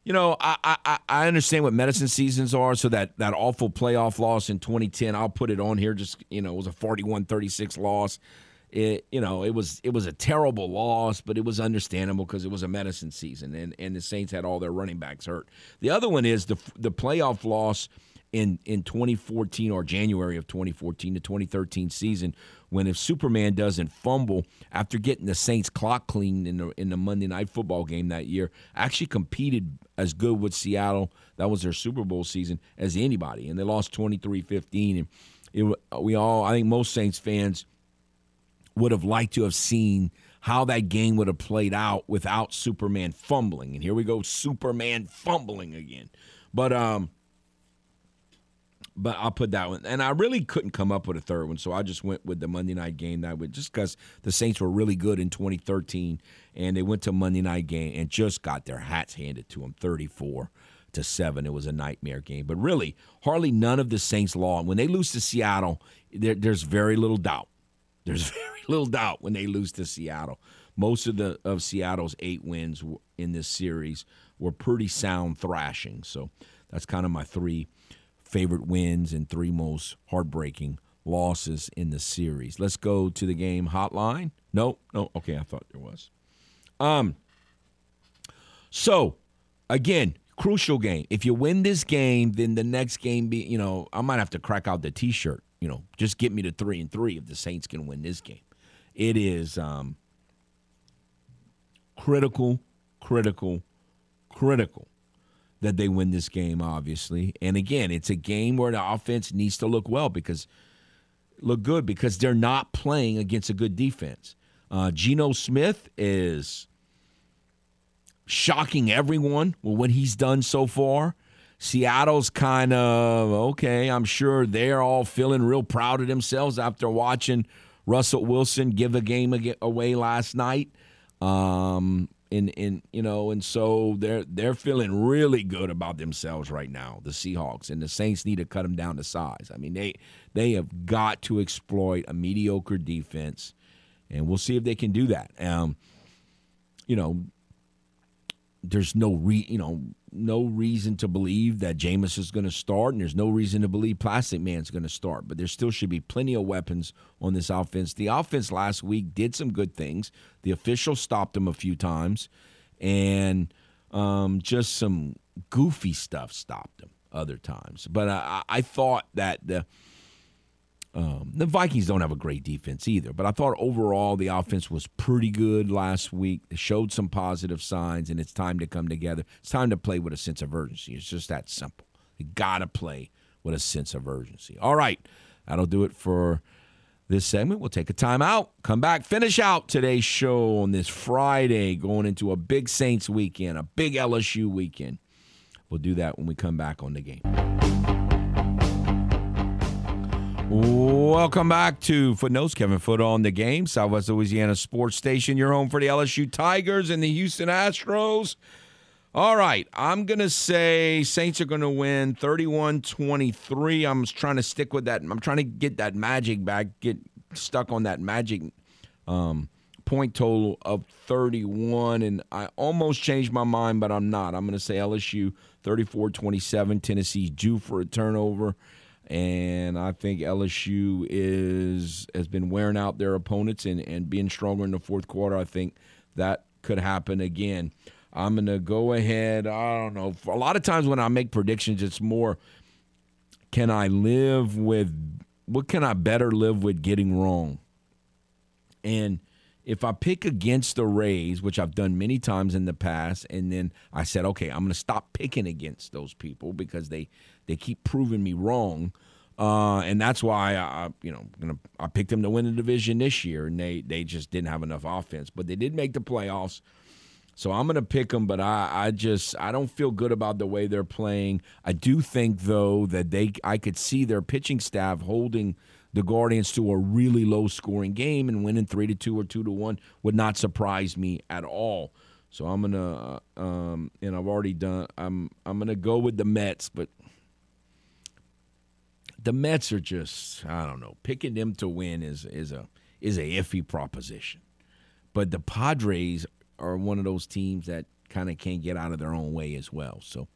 you know, I, I I understand what medicine seasons are. So that that awful playoff loss in 2010, I'll put it on here. Just you know, it was a 41-36 loss. It you know it was it was a terrible loss, but it was understandable because it was a medicine season, and and the Saints had all their running backs hurt. The other one is the the playoff loss in in 2014 or January of 2014 to 2013 season when if Superman doesn't fumble after getting the Saints clock cleaned in the in the Monday night football game that year, actually competed as good with Seattle. That was their Super Bowl season as anybody, and they lost 23-15. And it, we all, I think most Saints fans would have liked to have seen how that game would have played out without Superman fumbling. And here we go, Superman fumbling again. But um, but I'll put that one. And I really couldn't come up with a third one, so I just went with the Monday night game that would just because the Saints were really good in 2013, and they went to Monday night game and just got their hats handed to them, 34 to seven. It was a nightmare game, but really, hardly none of the Saints lost. When they lose to Seattle, there, there's very little doubt. There's very little doubt when they lose to Seattle. Most of the of Seattle's eight wins in this series were pretty sound thrashing. So that's kind of my three favorite wins and three most heartbreaking losses in the series. Let's go to the game hotline. No, no, okay, I thought there was. Um so again, crucial game. If you win this game, then the next game be, you know, I might have to crack out the t-shirt, you know, just get me to 3 and 3 if the Saints can win this game. It is um critical, critical, critical that they win this game, obviously. And again, it's a game where the offense needs to look well because look good because they're not playing against a good defense. Uh, Geno Smith is shocking everyone with what he's done so far. Seattle's kind of okay. I'm sure they're all feeling real proud of themselves after watching Russell Wilson give a game away last night. Um, in in you know, and so they're they're feeling really good about themselves right now. The Seahawks and the Saints need to cut them down to size. I mean, they they have got to exploit a mediocre defense, and we'll see if they can do that. Um, you know, there's no re you know no reason to believe that Jameis is going to start, and there's no reason to believe Plastic Man's going to start. But there still should be plenty of weapons on this offense. The offense last week did some good things. The official stopped them a few times, and um, just some goofy stuff stopped them other times. But I, I thought that the um, the Vikings don't have a great defense either, but I thought overall the offense was pretty good last week. They showed some positive signs, and it's time to come together. It's time to play with a sense of urgency. It's just that simple. You got to play with a sense of urgency. All right, that'll do it for this segment. We'll take a time out, come back, finish out today's show on this Friday, going into a big Saints weekend, a big LSU weekend. We'll do that when we come back on the game. Welcome back to Footnotes. Kevin Foote on the game, Southwest Louisiana Sports Station. Your home for the LSU Tigers and the Houston Astros. All right, I'm going to say Saints are going to win 31 23. I'm trying to stick with that. I'm trying to get that magic back, get stuck on that magic um, point total of 31. And I almost changed my mind, but I'm not. I'm going to say LSU 34 27. Tennessee's due for a turnover and I think LSU is has been wearing out their opponents and, and being stronger in the fourth quarter. I think that could happen again. I'm to go ahead. I don't know. A lot of times when I make predictions, it's more can I live with what can I better live with getting wrong? And if I pick against the Rays, which I've done many times in the past, and then I said, okay, I'm going to stop picking against those people because they they keep proving me wrong. Uh, and that's why I, you know, gonna, I picked them to win the division this year, and they they just didn't have enough offense, but they did make the playoffs. So I'm to pick them, but I, I just I don't feel good about the way they're playing. I do think though that they I could see their pitching staff holding the Guardians to a really low scoring game and winning three to two or two to one would not surprise me at all. So I'm gonna, uh, um, and I've already done. I'm I'm gonna go with the Mets, but the Mets are just I don't know. Picking them to win is is a is a iffy proposition. But the Padres are one of those teams that kind of can't get out of their own way as well. So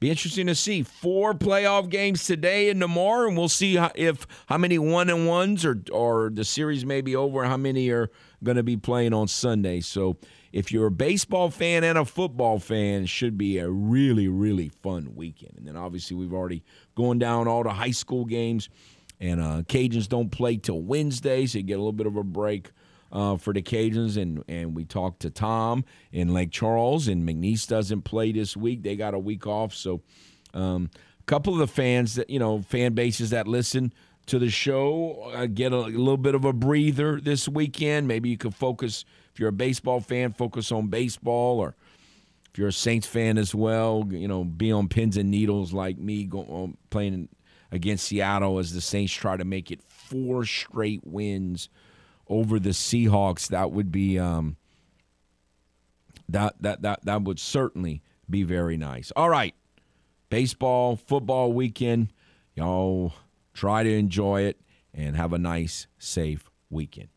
be interesting to see four playoff games today and tomorrow, and we'll see how, if how many one and ones or or the series may be over. How many are going to be playing on Sunday? So if you're a baseball fan and a football fan, should be a really, really fun weekend. And then obviously we've already gone down all the high school games, and uh, Cajuns don't play till Wednesday, so you get a little bit of a break. Uh, for the Cajuns, and and we talked to Tom in Lake Charles, and McNeese doesn't play this week; they got a week off. So, um, a couple of the fans that you know, fan bases that listen to the show, uh, get a, a little bit of a breather this weekend. Maybe you could focus, if you're a baseball fan, focus on baseball, or if you're a Saints fan as well, you know, be on pins and needles like me, playing against Seattle as the Saints try to make it four straight wins over the Seahawks. That would be um, that that that that would certainly be very nice. All right, baseball, football weekend, y'all try to enjoy it and have a nice, safe weekend.